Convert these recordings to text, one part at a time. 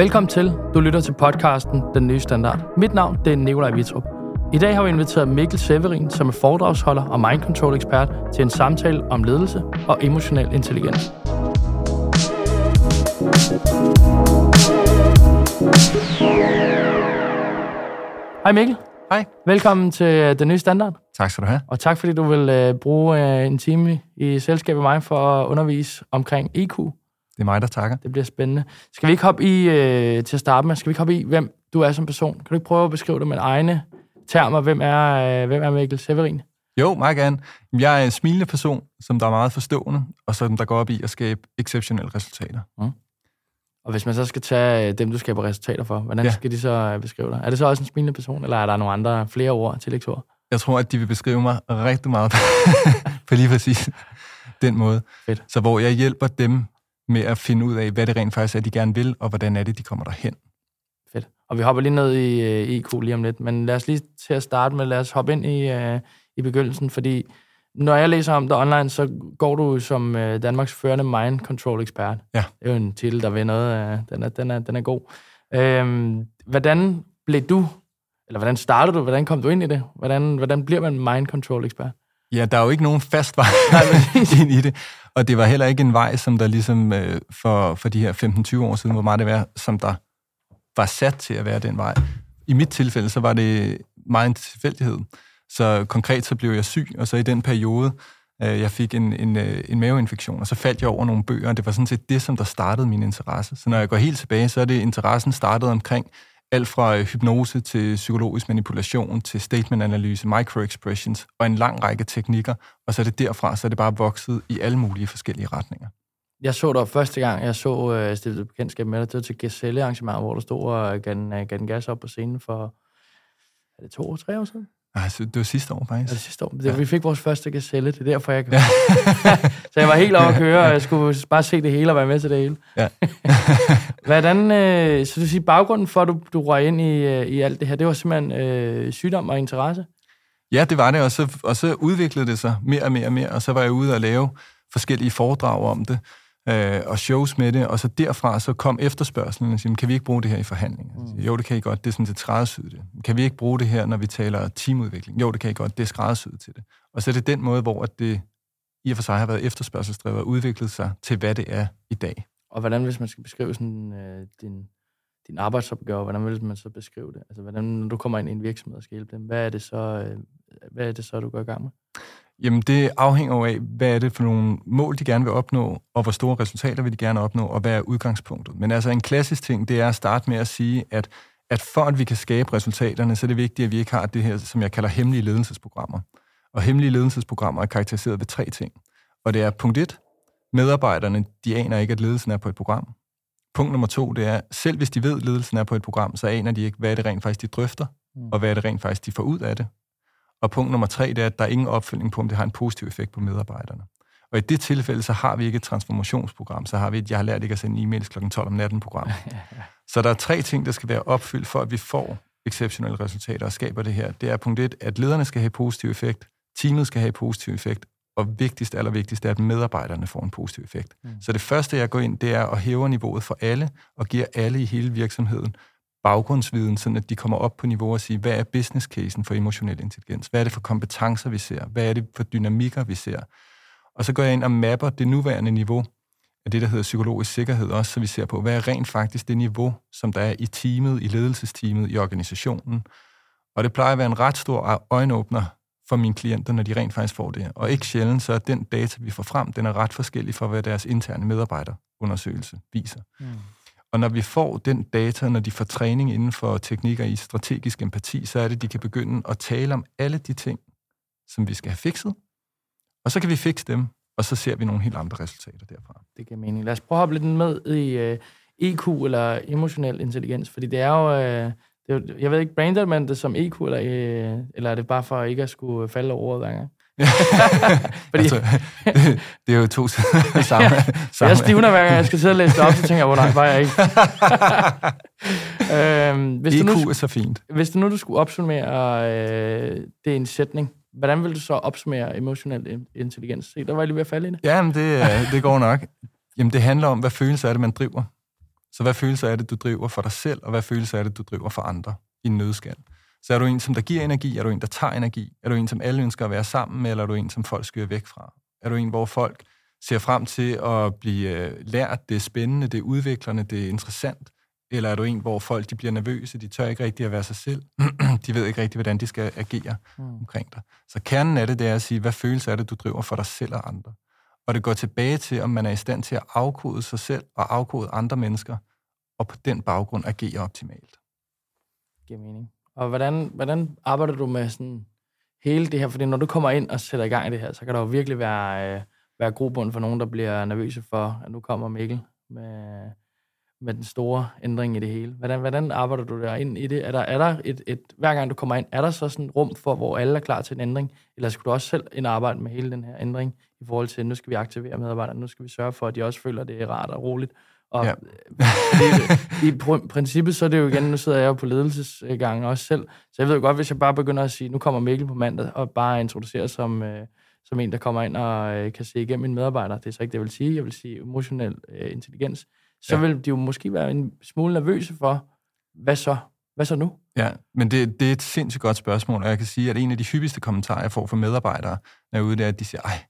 Velkommen til. Du lytter til podcasten Den Nye Standard. Mit navn det er Nikolaj Vitrup. I dag har vi inviteret Mikkel Severin, som er foredragsholder og mind control ekspert, til en samtale om ledelse og emotionel intelligens. Hej Mikkel. Hej. Velkommen til øh, Den Nye Standard. Tak skal du have. Og tak fordi du vil uh, bruge uh, en time i selskab med mig for at undervise omkring EQ. Det er mig, der takker. Det bliver spændende. Skal vi ikke hoppe i, uh, til at starte med, skal vi ikke hoppe i, hvem du er som person? Kan du ikke prøve at beskrive det med egne termer? Hvem er, uh, hvem er Mikkel Severin? Jo, meget gerne. Jeg er en smilende person, som der er meget forstående, og som der går op i at skabe exceptionelle resultater. Mm. Og hvis man så skal tage dem, du skaber resultater for, hvordan ja. skal de så beskrive dig? Er det så også en smilende person, eller er der nogle andre, flere ord, tillægsord? Jeg tror, at de vil beskrive mig rigtig meget på lige præcis den måde. Fedt. Så hvor jeg hjælper dem med at finde ud af, hvad det rent faktisk er, de gerne vil, og hvordan er det, de kommer derhen. Fedt. Og vi hopper lige ned i uh, IQ lige om lidt, men lad os lige til at starte med, lad os hoppe ind i, uh, i begyndelsen, fordi når jeg læser om det online, så går du som uh, Danmarks førende mind control ekspert. Ja. Det er jo en titel, der vil noget. Uh, den, er, den, er, den er god. Uh, hvordan blev du, eller hvordan startede du, hvordan kom du ind i det? Hvordan, hvordan bliver man mind control ekspert? Ja, der er jo ikke nogen fast vej ind i det. Og det var heller ikke en vej, som der ligesom øh, for, for de her 15-20 år siden, hvor meget det var, som der var sat til at være den vej. I mit tilfælde, så var det meget en tilfældighed. Så konkret så blev jeg syg, og så i den periode, øh, jeg fik en, en, øh, en maveinfektion, og så faldt jeg over nogle bøger, og det var sådan set det, som der startede min interesse. Så når jeg går helt tilbage, så er det interessen startet omkring alt fra øh, hypnose til psykologisk manipulation til statement-analyse, microexpressions og en lang række teknikker, og så er det derfra, så er det bare vokset i alle mulige forskellige retninger. Jeg så dig første gang, jeg så øh, stiftet bekendtskab med dig, det var til Gazelle arrangement, hvor du stod øh, og gav den, øh, gav den gas op på scenen for, er det to, tre år siden? Altså, det var sidste år, faktisk. Ja, det sidste år. Det, ja. Vi fik vores første gazelle, det er derfor, jeg kan... så jeg var helt over at køre, og jeg skulle bare se det hele og være med til det hele. Ja. Hvordan, øh, så du siger, baggrunden for, at du, du røg ind i, øh, i alt det her, det var simpelthen øh, sygdom og interesse? Ja, det var det, og så, og så udviklede det sig mere og mere og mere, og så var jeg ude og lave forskellige foredrag om det, øh, og shows med det, og så derfra så kom efterspørgselen og siger, kan vi ikke bruge det her i forhandlinger? Mm. Jo, det kan I godt, det er sådan til skræddersyet det. Kan vi ikke bruge det her, når vi taler teamudvikling? Jo, det kan I godt, det er skræddersyet til det. Og så er det den måde, hvor det i og for sig har været efterspørgselsdrevet og udviklet sig til, hvad det er i dag. Og hvordan, hvis man skal beskrive sådan, øh, din, din arbejdsopgave, hvordan vil man så beskrive det? Altså, hvordan, når du kommer ind i en virksomhed og skal hjælpe dem, hvad er det så, øh, hvad er det så du går i gang med? Jamen, det afhænger af, hvad er det for nogle mål, de gerne vil opnå, og hvor store resultater vil de gerne opnå, og hvad er udgangspunktet. Men altså, en klassisk ting, det er at starte med at sige, at, at for at vi kan skabe resultaterne, så er det vigtigt, at vi ikke har det her, som jeg kalder hemmelige ledelsesprogrammer. Og hemmelige ledelsesprogrammer er karakteriseret ved tre ting. Og det er punkt et, medarbejderne, de aner ikke, at ledelsen er på et program. Punkt nummer to, det er, selv hvis de ved, at ledelsen er på et program, så aner de ikke, hvad er det rent faktisk, de drøfter, mm. og hvad er det rent faktisk, de får ud af det. Og punkt nummer tre, det er, at der er ingen opfølgning på, om det har en positiv effekt på medarbejderne. Og i det tilfælde, så har vi ikke et transformationsprogram, så har vi et, jeg har lært ikke at sende e-mails kl. 12 om natten program. Så der er tre ting, der skal være opfyldt, for at vi får exceptionelle resultater og skaber det her. Det er punkt et, at lederne skal have positiv effekt, teamet skal have positiv effekt, og vigtigst, allervigtigst, er, at medarbejderne får en positiv effekt. Mm. Så det første, jeg går ind, det er at hæve niveauet for alle, og giver alle i hele virksomheden baggrundsviden, sådan at de kommer op på niveau og siger, hvad er business casen for emotionel intelligens? Hvad er det for kompetencer, vi ser? Hvad er det for dynamikker, vi ser? Og så går jeg ind og mapper det nuværende niveau af det, der hedder psykologisk sikkerhed også, så vi ser på, hvad er rent faktisk det niveau, som der er i teamet, i ledelsesteamet, i organisationen. Og det plejer at være en ret stor øjenåbner for mine klienter, når de rent faktisk får det. Og ikke sjældent, så er den data, vi får frem, den er ret forskellig fra, hvad deres interne medarbejderundersøgelse viser. Mm. Og når vi får den data, når de får træning inden for teknikker i strategisk empati, så er det, at de kan begynde at tale om alle de ting, som vi skal have fikset. Og så kan vi fikse dem, og så ser vi nogle helt andre resultater derfra. Det giver mening. Lad os prøve at hoppe lidt med i uh, øh, EQ, eller emotionel intelligens, fordi det er jo... Uh, det er, jeg ved ikke, brander man det som EQ, eller, uh, eller er det bare for ikke at skulle falde over hver gang? Fordi... altså, det, det er jo to samme. samme. Jeg stivner hver gang, jeg skal sidde og læse det op, så tænker jeg, hvor nej, var jeg ikke. øhm, hvis EQ du nu, er så fint. Hvis du nu du skulle opsummere øh, det i en sætning, hvordan vil du så opsummere emotionel intelligens? Se, der var jeg lige ved at falde i det. Jamen, det, det går nok. Jamen, det handler om, hvad følelser er det, man driver. Så hvad følelser er det, du driver for dig selv, og hvad følelser er det, du driver for andre i en nødskal? Så er du en, som der giver energi? Er du en, der tager energi? Er du en, som alle ønsker at være sammen med, eller er du en, som folk skyder væk fra? Er du en, hvor folk ser frem til at blive øh, lært, det er spændende, det er udviklende, det er interessant? Eller er du en, hvor folk de bliver nervøse, de tør ikke rigtig at være sig selv, de ved ikke rigtig, hvordan de skal agere mm. omkring dig. Så kernen af det, det er at sige, hvad følelse er det, du driver for dig selv og andre? Og det går tilbage til, om man er i stand til at afkode sig selv og afkode andre mennesker, og på den baggrund agere optimalt. Giver mening. Og hvordan, hvordan arbejder du med sådan hele det her? Fordi når du kommer ind og sætter i gang i det her, så kan der jo virkelig være, øh, være grobund for nogen, der bliver nervøse for, at nu kommer Mikkel med, med den store ændring i det hele. Hvordan, hvordan arbejder du der ind i det? Er der, er der et, et, hver gang du kommer ind, er der så sådan et rum for, hvor alle er klar til en ændring? Eller skulle du også selv ind og arbejde med hele den her ændring i forhold til, nu skal vi aktivere medarbejderne, nu skal vi sørge for, at de også føler, at det er rart og roligt, og ja. det, i pr- princippet, så er det jo igen, nu sidder jeg jo på ledelsesgangen også selv, så jeg ved jo godt, hvis jeg bare begynder at sige, nu kommer Mikkel på mandag, og bare introducerer som, øh, som en, der kommer ind og øh, kan se igennem mine medarbejdere, det er så ikke det, jeg vil sige, jeg vil sige emotionel øh, intelligens, så ja. vil de jo måske være en smule nervøse for, hvad så? Hvad så nu? Ja, men det, det er et sindssygt godt spørgsmål, og jeg kan sige, at en af de hyppigste kommentarer, jeg får fra medarbejdere, når jeg er ude, det er, at de siger, ej,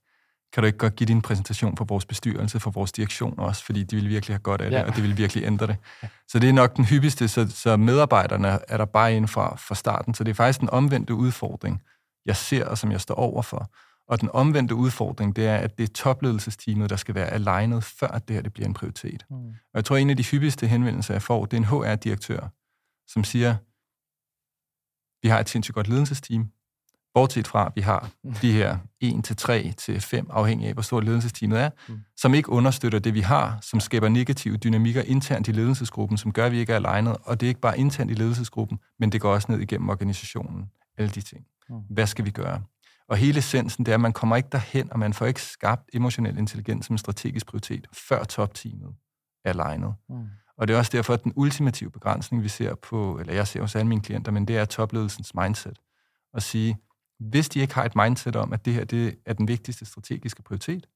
kan du ikke godt give din præsentation for vores bestyrelse, for vores direktion også, fordi de vil virkelig have godt af det, ja. og det vil virkelig ændre det. Ja. Så det er nok den hyppigste, så, så medarbejderne er der bare inden fra, fra starten, så det er faktisk den omvendte udfordring, jeg ser, og som jeg står over for. Og den omvendte udfordring, det er, at det er topledelsesteamet, der skal være alignet, før det her det bliver en prioritet. Mm. Og jeg tror, en af de hyppigste henvendelser, jeg får, det er en HR-direktør, som siger, vi har et sindssygt godt ledelsesteam, Bortset fra, at vi har mm. de her 1 til 3 til 5, afhængig af, hvor stort ledelsesteamet er, mm. som ikke understøtter det, vi har, som skaber negative dynamikker internt i ledelsesgruppen, som gør, at vi ikke er alignet. Og det er ikke bare internt i ledelsesgruppen, men det går også ned igennem organisationen. Alle de ting. Mm. Hvad skal vi gøre? Og hele essensen, det er, at man kommer ikke derhen, og man får ikke skabt emotionel intelligens som en strategisk prioritet, før topteamet er alignet. Mm. Og det er også derfor, at den ultimative begrænsning, vi ser på, eller jeg ser hos alle mine klienter, men det er topledelsens mindset. At sige, hvis de ikke har et mindset om, at det her det er den vigtigste strategiske prioritet,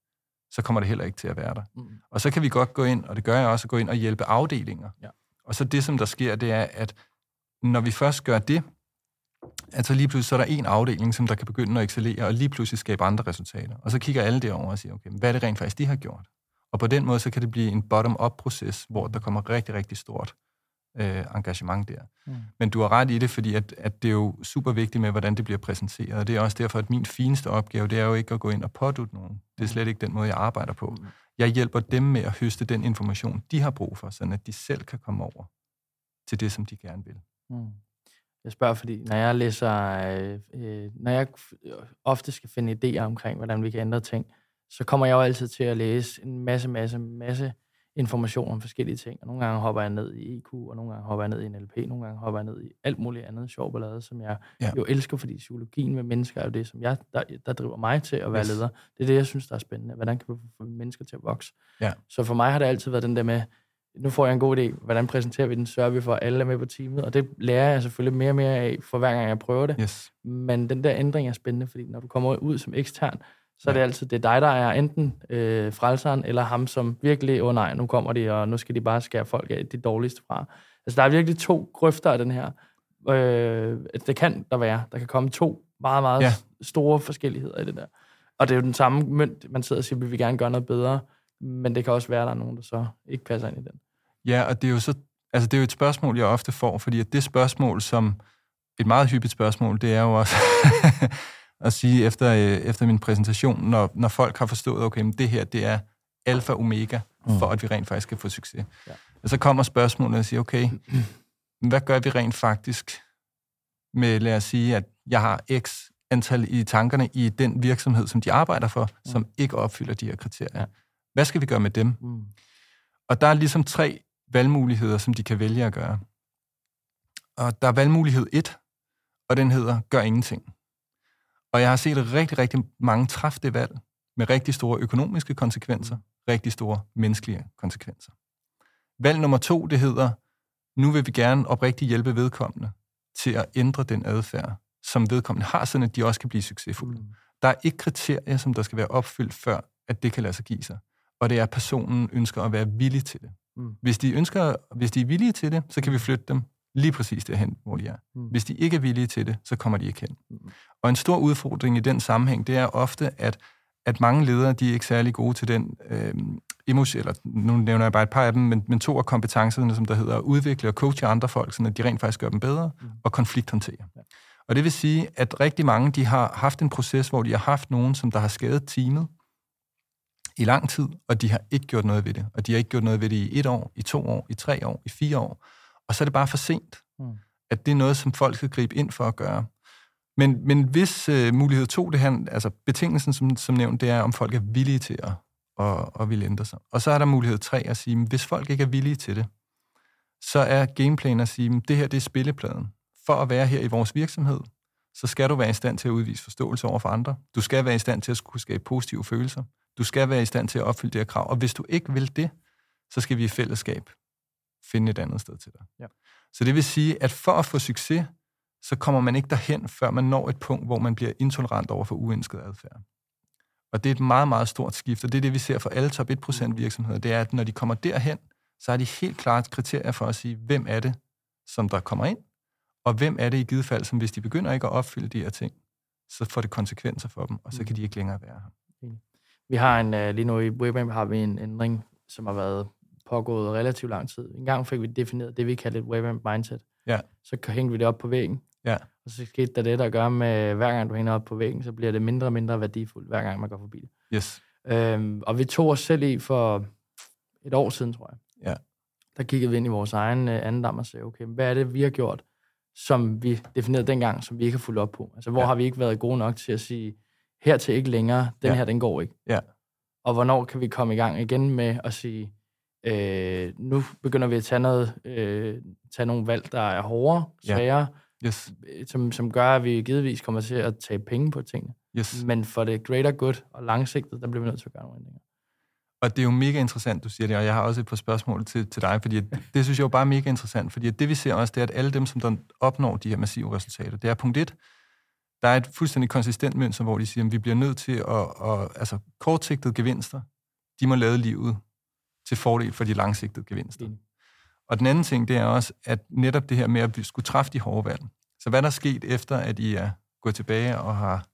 så kommer det heller ikke til at være der. Mm. Og så kan vi godt gå ind, og det gør jeg også, gå ind og hjælpe afdelinger. Ja. Og så det, som der sker, det er, at når vi først gør det, altså lige pludselig så er der en afdeling, som der kan begynde at excellere, og lige pludselig skabe andre resultater. Og så kigger alle derover og siger, okay, hvad er det rent faktisk, de har gjort? Og på den måde, så kan det blive en bottom-up-proces, hvor der kommer rigtig, rigtig stort øh, engagement der. Mm. Men du har ret i det, fordi at, at det er jo super vigtigt med, hvordan det bliver præsenteret. Og det er også derfor, at min fineste opgave, det er jo ikke at gå ind og pådutte nogen. Det er slet ikke den måde, jeg arbejder på. Mm. Jeg hjælper dem med at høste den information, de har brug for, så at de selv kan komme over til det, som de gerne vil. Mm. Jeg spørger, fordi når jeg læser, øh, øh når jeg ofte skal finde idéer omkring, hvordan vi kan ændre ting, så kommer jeg jo altid til at læse en masse, masse, masse information om forskellige ting. Og nogle gange hopper jeg ned i EQ, og nogle gange hopper jeg ned i NLP, nogle gange hopper jeg ned i alt muligt andet sjov ballade, som jeg ja. jo elsker, fordi psykologien med mennesker er jo det, som jeg, der, der driver mig til at være yes. leder. Det er det, jeg synes, der er spændende. Hvordan kan vi få mennesker til at vokse? Ja. Så for mig har det altid været den der med, nu får jeg en god idé, hvordan præsenterer vi den, sørger vi for, at alle er med på teamet, og det lærer jeg selvfølgelig mere og mere af, for hver gang jeg prøver det. Yes. Men den der ændring er spændende, fordi når du kommer ud som ekstern, så er det altid det er dig, der er enten øh, frelseren, eller ham, som virkelig, åh oh, nej, nu kommer de, og nu skal de bare skære folk af de dårligste fra. Altså, der er virkelig to grøfter af den her. Øh, det kan der være. Der kan komme to meget, meget ja. store forskelligheder i det der. Og det er jo den samme mønt, man sidder og siger, vi vil gerne gøre noget bedre, men det kan også være, at der er nogen, der så ikke passer ind i den. Ja, og det er jo så altså det er jo et spørgsmål, jeg ofte får, fordi at det spørgsmål, som et meget hyppigt spørgsmål, det er jo også, at sige efter, øh, efter min præsentation, når, når folk har forstået, okay, men det her, det er alfa og omega, mm. for at vi rent faktisk kan få succes. Ja. Og så kommer spørgsmålet og siger, okay, hvad gør vi rent faktisk med, lad os sige, at jeg har x antal i tankerne i den virksomhed, som de arbejder for, mm. som ikke opfylder de her kriterier. Ja. Hvad skal vi gøre med dem? Mm. Og der er ligesom tre valgmuligheder, som de kan vælge at gøre. Og der er valgmulighed 1, og den hedder, gør ingenting. Og jeg har set rigtig, rigtig mange træffe det valg med rigtig store økonomiske konsekvenser, rigtig store menneskelige konsekvenser. Valg nummer to, det hedder, nu vil vi gerne oprigtigt hjælpe vedkommende til at ændre den adfærd, som vedkommende har, sådan at de også kan blive succesfulde. Mm. Der er ikke kriterier, som der skal være opfyldt, før at det kan lade sig give sig. Og det er, at personen ønsker at være villig til det. Mm. Hvis de ønsker, hvis de er villige til det, så kan vi flytte dem lige præcis derhen, hvor de er. Mm. Hvis de ikke er villige til det, så kommer de ikke hen. Mm. Og en stor udfordring i den sammenhæng, det er ofte, at, at mange ledere, de er ikke særlig gode til den øh, emotion, eller nu nævner jeg bare et par af dem, men, men to af kompetencerne, som der hedder udvikle og coache andre folk, så de rent faktisk gør dem bedre, mm. og konflikthåndtere. Ja. Og det vil sige, at rigtig mange, de har haft en proces, hvor de har haft nogen, som der har skadet teamet i lang tid, og de har ikke gjort noget ved det. Og de har ikke gjort noget ved det i et år, i to år, i tre år, i fire år. Og så er det bare for sent, mm. at det er noget, som folk skal gribe ind for at gøre. Men, men hvis uh, mulighed to, det her, altså betingelsen, som, som nævnt, det er, om folk er villige til at, at, at ville ændre sig. Og så er der mulighed tre at sige, hvis folk ikke er villige til det, så er gameplanen at sige, det her det er spillepladen. For at være her i vores virksomhed, så skal du være i stand til at udvise forståelse over for andre. Du skal være i stand til at kunne skabe positive følelser. Du skal være i stand til at opfylde det her krav. Og hvis du ikke vil det, så skal vi i fællesskab finde et andet sted til dig. Ja. Så det vil sige, at for at få succes, så kommer man ikke derhen, før man når et punkt, hvor man bliver intolerant over for uønsket adfærd. Og det er et meget, meget stort skift, og det er det, vi ser for alle top 1% mm. virksomheder. Det er, at når de kommer derhen, så er de helt klart kriterier for at sige, hvem er det, som der kommer ind, og hvem er det i givet fald, som hvis de begynder ikke at opfylde de her ting, så får det konsekvenser for dem, og så kan de ikke længere være her. Vi har en, uh, lige nu i WebAmp har vi en ændring, som har været pågået relativt lang tid. En gang fik vi defineret det, vi kalder et WebAmp mindset. Ja. Så hængte vi det op på væggen. Ja. Og så skete der det, der gør med, hver gang du hænger op på væggen, så bliver det mindre og mindre værdifuldt, hver gang man går forbi det. Yes. Øhm, og vi tog os selv i for et år siden, tror jeg. Ja. Der kiggede vi ind i vores egen uh, anden dam og sagde, okay, hvad er det, vi har gjort, som vi definerede dengang, som vi ikke har fulgt op på? Altså, hvor ja. har vi ikke været gode nok til at sige, hertil ikke længere, den ja. her, den går ikke. Ja. Og hvornår kan vi komme i gang igen med at sige, øh, nu begynder vi at tage, noget, øh, tage nogle valg, der er hårdere, sværere, ja. yes. som, som gør, at vi givetvis kommer til at tage penge på tingene. Yes. Men for det greater good og langsigtet, der bliver vi nødt til at gøre nogle ændringer. Og det er jo mega interessant, du siger det, og jeg har også et par spørgsmål til, til dig, fordi det, det synes jeg jo bare er mega interessant, fordi det vi ser også, det er, at alle dem, som der opnår de her massive resultater, det er punkt et, der er et fuldstændig konsistent mønster, hvor de siger, at vi bliver nødt til at, at altså kortsigtede gevinster, de må lade livet til fordel for de langsigtede gevinster. Mm. Og den anden ting, det er også, at netop det her med at vi skulle træffe de hårde valg. Så hvad der er sket efter, at I er gået tilbage og har,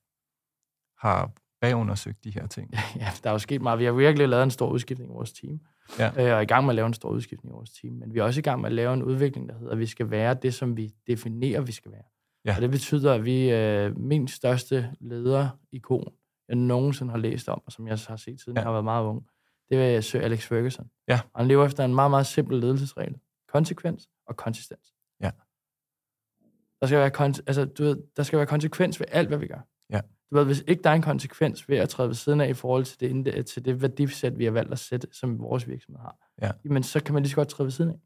har bagundersøgt de her ting? Ja, der er jo sket meget. Vi har virkelig lavet en stor udskiftning i vores team. Ja. Øh, og er i gang med at lave en stor udskiftning i vores team. Men vi er også i gang med at lave en udvikling, der hedder, at vi skal være det, som vi definerer, vi skal være. Ja. Og det betyder, at vi er øh, min største leder-ikon, jeg nogensinde har læst om, og som jeg har set siden ja. jeg har været meget ung, det er Sir Alex Ferguson. Ja. Og han lever efter en meget, meget simpel ledelsesregel. Konsekvens og konsistens. Ja. Der skal være, kon- altså, du ved, der skal være konsekvens ved alt, hvad vi gør. Ja. Du ved, hvis ikke der er en konsekvens ved at træde ved siden af i forhold til det, til det værdisæt, vi har valgt at sætte, som vores virksomhed har, ja. jamen så kan man lige så godt træde ved siden af.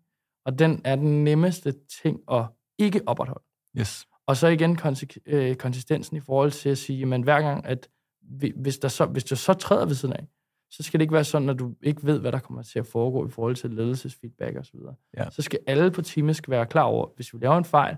Og den er den nemmeste ting at ikke opretholde. Yes. Og så igen konsik- øh, konsistensen i forhold til at sige, at hver gang, at vi, hvis, der så, hvis du så træder ved siden af, så skal det ikke være sådan, at du ikke ved, hvad der kommer til at foregå i forhold til ledelsesfeedback osv. Ja. Så skal alle på teamet skal være klar over, hvis vi laver en fejl,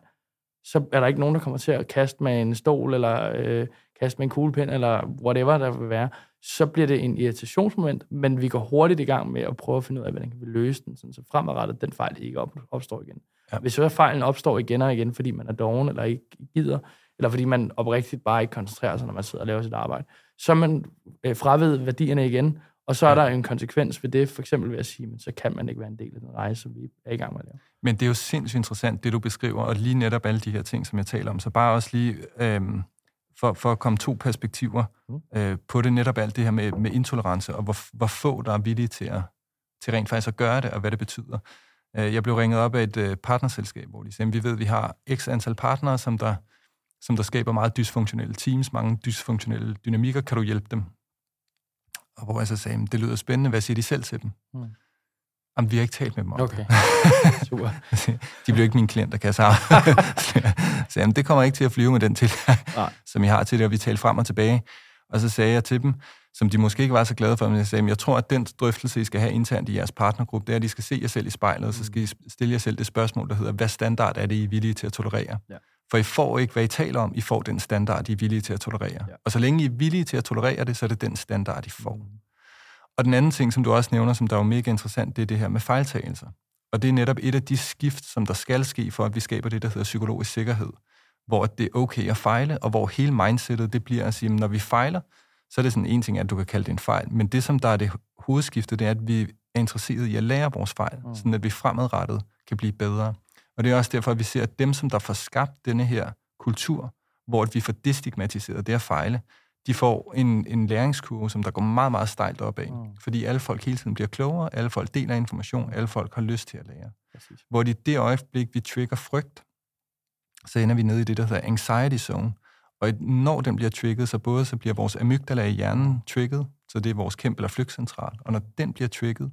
så er der ikke nogen, der kommer til at kaste med en stol, eller øh, kaste med en kuglepen, eller whatever der vil være. Så bliver det en irritationsmoment, men vi går hurtigt i gang med at prøve at finde ud af, hvordan kan vi løse den, sådan, så fremadrettet den fejl ikke op, opstår igen. Ja. Hvis så fejlen opstår igen og igen, fordi man er doven, eller ikke gider, eller fordi man oprigtigt bare ikke koncentrerer sig, når man sidder og laver sit arbejde, så er man øh, fraved værdierne igen, og så er der en konsekvens ved det, for eksempel ved at sige, men så kan man ikke være en del af den rejse, som vi er i gang med at lave. Men det er jo sindssygt interessant, det du beskriver, og lige netop alle de her ting, som jeg taler om. Så bare også lige øh, for, for at komme to perspektiver mm. øh, på det, netop alt det her med, med intolerance, og hvor, hvor få der er villige til at, til rent faktisk at gøre det, og hvad det betyder. Øh, jeg blev ringet op af et øh, partnerselskab, hvor de sagde, vi ved, at vi har x antal partnere, som der som der skaber meget dysfunktionelle teams, mange dysfunktionelle dynamikker, kan du hjælpe dem? Og hvor jeg så sagde, det lyder spændende, hvad siger de selv til dem? Mm. Jamen, vi har ikke talt med dem om okay. Super. de bliver ikke mine klienter, kan jeg sige. så jamen, det kommer ikke til at flyve med den til, som jeg har til det, og vi talte frem og tilbage. Og så sagde jeg til dem, som de måske ikke var så glade for, men jeg sagde, jeg tror, at den drøftelse, I skal have internt i jeres partnergruppe, det er, at I skal se jer selv i spejlet, og så skal I stille jer selv det spørgsmål, der hedder, hvad standard er det, I er villige til at tolerere? Ja. For I får ikke, hvad I taler om. I får den standard, I er villige til at tolerere. Ja. Og så længe I er villige til at tolerere det, så er det den standard, I får. Mm. Og den anden ting, som du også nævner, som der er jo mega interessant, det er det her med fejltagelser. Og det er netop et af de skift, som der skal ske, for at vi skaber det, der hedder psykologisk sikkerhed. Hvor det er okay at fejle, og hvor hele mindsetet, det bliver at sige, når vi fejler, så er det sådan en ting, at du kan kalde det en fejl. Men det, som der er det hovedskifte, det er, at vi er interesseret i at lære vores fejl, mm. sådan at vi fremadrettet kan blive bedre. Og det er også derfor, at vi ser, at dem, som der får skabt denne her kultur, hvor vi får destigmatiseret det at fejle, de får en, en læringskurve, som der går meget, meget stejlt opad. Mm. Fordi alle folk hele tiden bliver klogere, alle folk deler information, alle folk har lyst til at lære. Præcis. Hvor i det øjeblik, vi trigger frygt, så ender vi nede i det, der hedder anxiety zone. Og når den bliver trigget, så både så bliver vores amygdala i hjernen trigget, så det er vores kæmpe- eller flygtcentral. Og når den bliver trigget,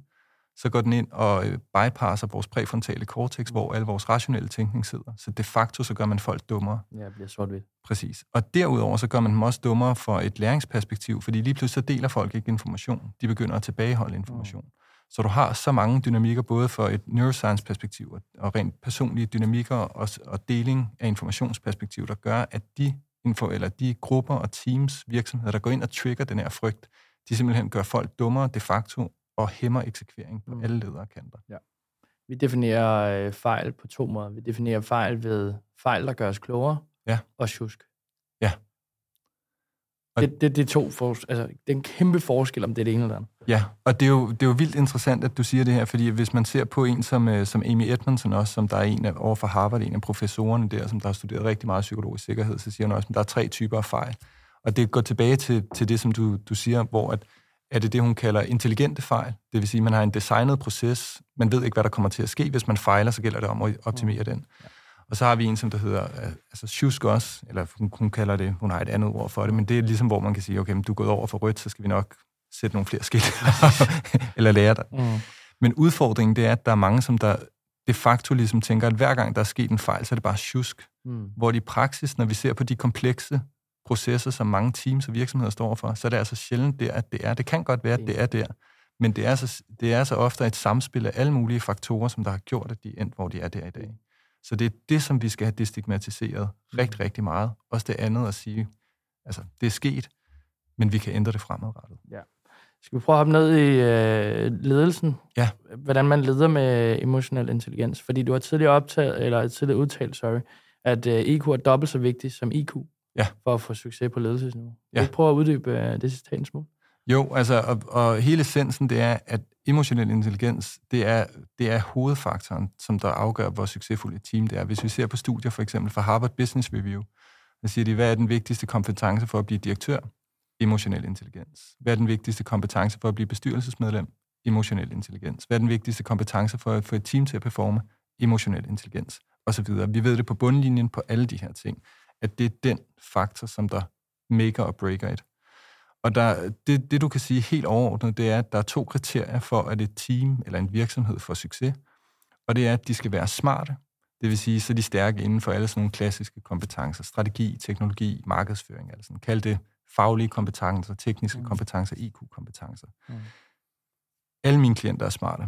så går den ind og øh, bypasser vores præfrontale cortex, hvor al vores rationelle tænkning sidder. Så de facto så gør man folk dummere. Ja, det bliver sort -hvidt. Præcis. Og derudover så gør man dem også dummere for et læringsperspektiv, fordi lige pludselig så deler folk ikke information. De begynder at tilbageholde information. Mm. Så du har så mange dynamikker, både for et neuroscience-perspektiv og rent personlige dynamikker og, og deling af informationsperspektiv, der gør, at de, info, eller de grupper og teams, virksomheder, der går ind og trigger den her frygt, de simpelthen gør folk dummere de facto og hæmmer eksekvering på mm. alle ledere kanter. Ja. Vi definerer øh, fejl på to måder. Vi definerer fejl ved fejl, der gør os klogere, ja. og tjusk. Ja. Og det, det, det, er to for, altså, det er en kæmpe forskel, om det er det ene eller andet. Ja, og det er, jo, det er jo vildt interessant, at du siger det her, fordi hvis man ser på en som, øh, som Amy Edmondson også, som der er en af, over for Harvard, en af professorerne der, som der har studeret rigtig meget psykologisk sikkerhed, så siger hun også, at der er tre typer af fejl. Og det går tilbage til, til det, som du, du siger, hvor at, er det det, hun kalder intelligente fejl. Det vil sige, at man har en designet proces. Man ved ikke, hvad der kommer til at ske. Hvis man fejler, så gælder det om at optimere mm. den. Og så har vi en, som der hedder øh, altså sjusk også, eller hun, hun kalder det, hun har et andet ord for det, men det er ligesom, hvor man kan sige, okay, men du er gået over for rødt, så skal vi nok sætte nogle flere skilt, eller lære dig. Mm. Men udfordringen, det er, at der er mange, som der de facto ligesom tænker, at hver gang der er sket en fejl, så er det bare sjusk. Mm. Hvor i praksis, når vi ser på de komplekse processer, som mange teams og virksomheder står for, så er det altså sjældent der, at det er. Det kan godt være, at det er der, men det er, så, det er så ofte et samspil af alle mulige faktorer, som der har gjort, at de er endt, hvor de er der i dag. Så det er det, som vi skal have destigmatiseret rigtig, rigtig meget. Også det andet at sige, altså, det er sket, men vi kan ændre det fremadrettet. Ja. Skal vi prøve at hoppe ned i øh, ledelsen? Ja. Hvordan man leder med emotionel intelligens? Fordi du har tidligere optaget, eller tidligere udtalt, sorry, at øh, IQ er dobbelt så vigtigt som IQ ja. for at få succes på ledelsesniveau. Ja. Vil du prøve at uddybe uh, det citat en smule? Jo, altså, og, og hele essensen, det er, at emotionel intelligens, det er, det er hovedfaktoren, som der afgør, hvor succesfuldt et team det er. Hvis vi ser på studier, for eksempel fra Harvard Business Review, så siger de, hvad er den vigtigste kompetence for at blive direktør? Emotionel intelligens. Hvad er den vigtigste kompetence for at blive bestyrelsesmedlem? Emotionel intelligens. Hvad er den vigtigste kompetence for at få et team til at performe? Emotionel intelligens. Og så videre. Vi ved det på bundlinjen på alle de her ting at det er den faktor, som der maker og breaker it. Og der, det, det, du kan sige helt overordnet, det er, at der er to kriterier for, at et team eller en virksomhed får succes. Og det er, at de skal være smarte, det vil sige, så de er stærke inden for alle sådan nogle klassiske kompetencer. Strategi, teknologi, markedsføring, altså sådan. Kald det faglige kompetencer, tekniske mm. kompetencer, IQ-kompetencer. Mm. Alle mine klienter er smarte.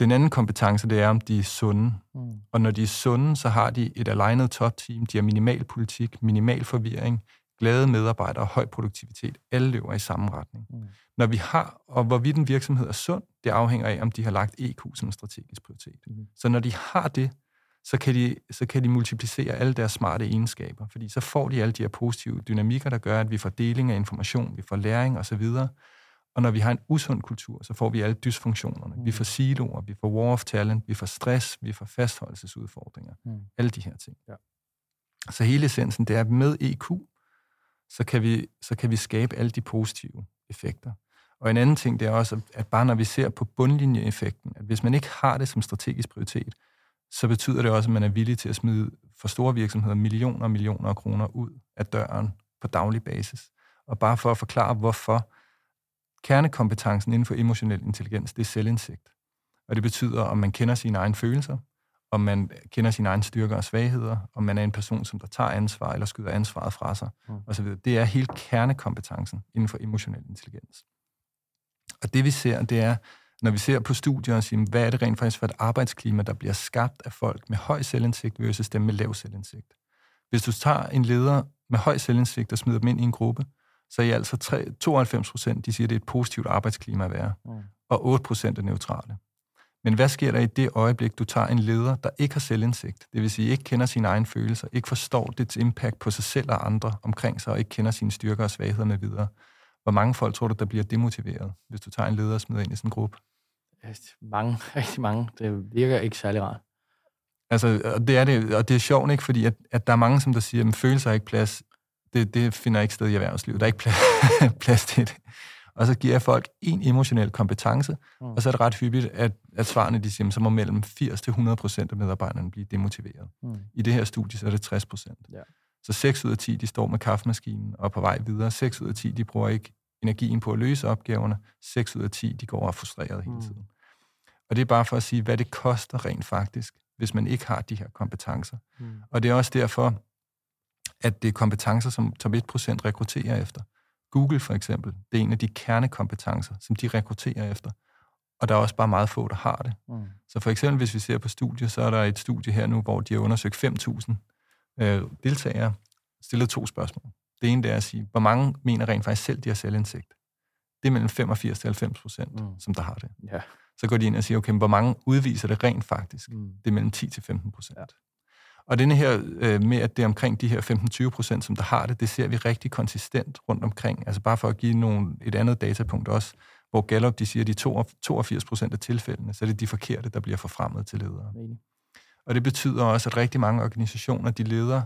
Den anden kompetence, det er, om de er sunde. Mm. Og når de er sunde, så har de et alignet top-team, de har minimal politik, minimal forvirring, glade medarbejdere og høj produktivitet. Alle løber i samme retning. Mm. Når vi har, og hvorvidt en virksomhed er sund, det afhænger af, om de har lagt EQ som en strategisk prioritet. Mm. Så når de har det, så kan, de, så kan de multiplicere alle deres smarte egenskaber, fordi så får de alle de her positive dynamikker, der gør, at vi får deling af information, vi får læring osv., og når vi har en usund kultur, så får vi alle dysfunktionerne. Mm. Vi får siloer, vi får war of talent, vi får stress, vi får fastholdelsesudfordringer. Mm. Alle de her ting. Ja. Så hele essensen, det er, at med EQ, så kan, vi, så kan vi skabe alle de positive effekter. Og en anden ting, det er også, at bare når vi ser på bundlinjeeffekten, at hvis man ikke har det som strategisk prioritet, så betyder det også, at man er villig til at smide for store virksomheder millioner og millioner af kroner ud af døren på daglig basis. Og bare for at forklare, hvorfor, Kernekompetencen inden for emotionel intelligens, det er selvindsigt. Og det betyder, om man kender sine egne følelser, om man kender sine egne styrker og svagheder, om man er en person, som der tager ansvar eller skyder ansvaret fra sig, mm. osv. Det er helt kernekompetencen inden for emotionel intelligens. Og det vi ser, det er, når vi ser på studier og siger, hvad er det rent faktisk for et arbejdsklima, der bliver skabt af folk med høj selvindsigt versus dem med lav selvindsigt. Hvis du tager en leder med høj selvindsigt og smider dem ind i en gruppe, så er altså 3, 92 procent, de siger, at det er et positivt arbejdsklima at være, mm. og 8 procent er neutrale. Men hvad sker der i det øjeblik, du tager en leder, der ikke har selvindsigt, det vil sige ikke kender sine egne følelser, ikke forstår dit impact på sig selv og andre omkring sig, og ikke kender sine styrker og svagheder med videre? Hvor mange folk tror du, der bliver demotiveret, hvis du tager en leder og smider ind i sådan en gruppe? Mange, rigtig mange. Det virker ikke særlig rart. Altså, og det er det, og det er sjovt, ikke? Fordi at, at der er mange, som der siger, at følelser er ikke plads. Det, det finder ikke sted i erhvervslivet. Der er ikke plads, plads til det. Og så giver jeg folk en emotionel kompetence, mm. og så er det ret hyppigt, at, at svarene, de siger, så må mellem 80 til 100 procent af medarbejderne blive demotiveret. Mm. I det her studie, så er det 60 procent. Ja. Så 6 ud af 10, de står med kaffemaskinen og er på vej videre. 6 ud af 10, de bruger ikke energien på at løse opgaverne. 6 ud af 10, de går og er frustreret hele mm. tiden. Og det er bare for at sige, hvad det koster rent faktisk, hvis man ikke har de her kompetencer. Mm. Og det er også derfor, at det er kompetencer, som top 1% rekrutterer efter. Google for eksempel, det er en af de kernekompetencer, som de rekrutterer efter. Og der er også bare meget få, der har det. Mm. Så for eksempel, hvis vi ser på studier, så er der et studie her nu, hvor de har undersøgt 5.000 øh, deltagere, stillet to spørgsmål. Det ene det er at sige, hvor mange mener rent faktisk selv, de har selvindsigt. Det er mellem 85 til 90 procent, mm. som der har det. Ja. Så går de ind og siger, okay, hvor mange udviser det rent faktisk? Mm. Det er mellem 10 til 15 procent. Ja. Og denne her øh, med, at det er omkring de her 15-20 procent, som der har det, det ser vi rigtig konsistent rundt omkring. Altså bare for at give nogle, et andet datapunkt også, hvor Gallup de siger, at de 82 procent af tilfældene, så er det de forkerte, der bliver forfremmet til ledere. Og det betyder også, at rigtig mange organisationer, de leder,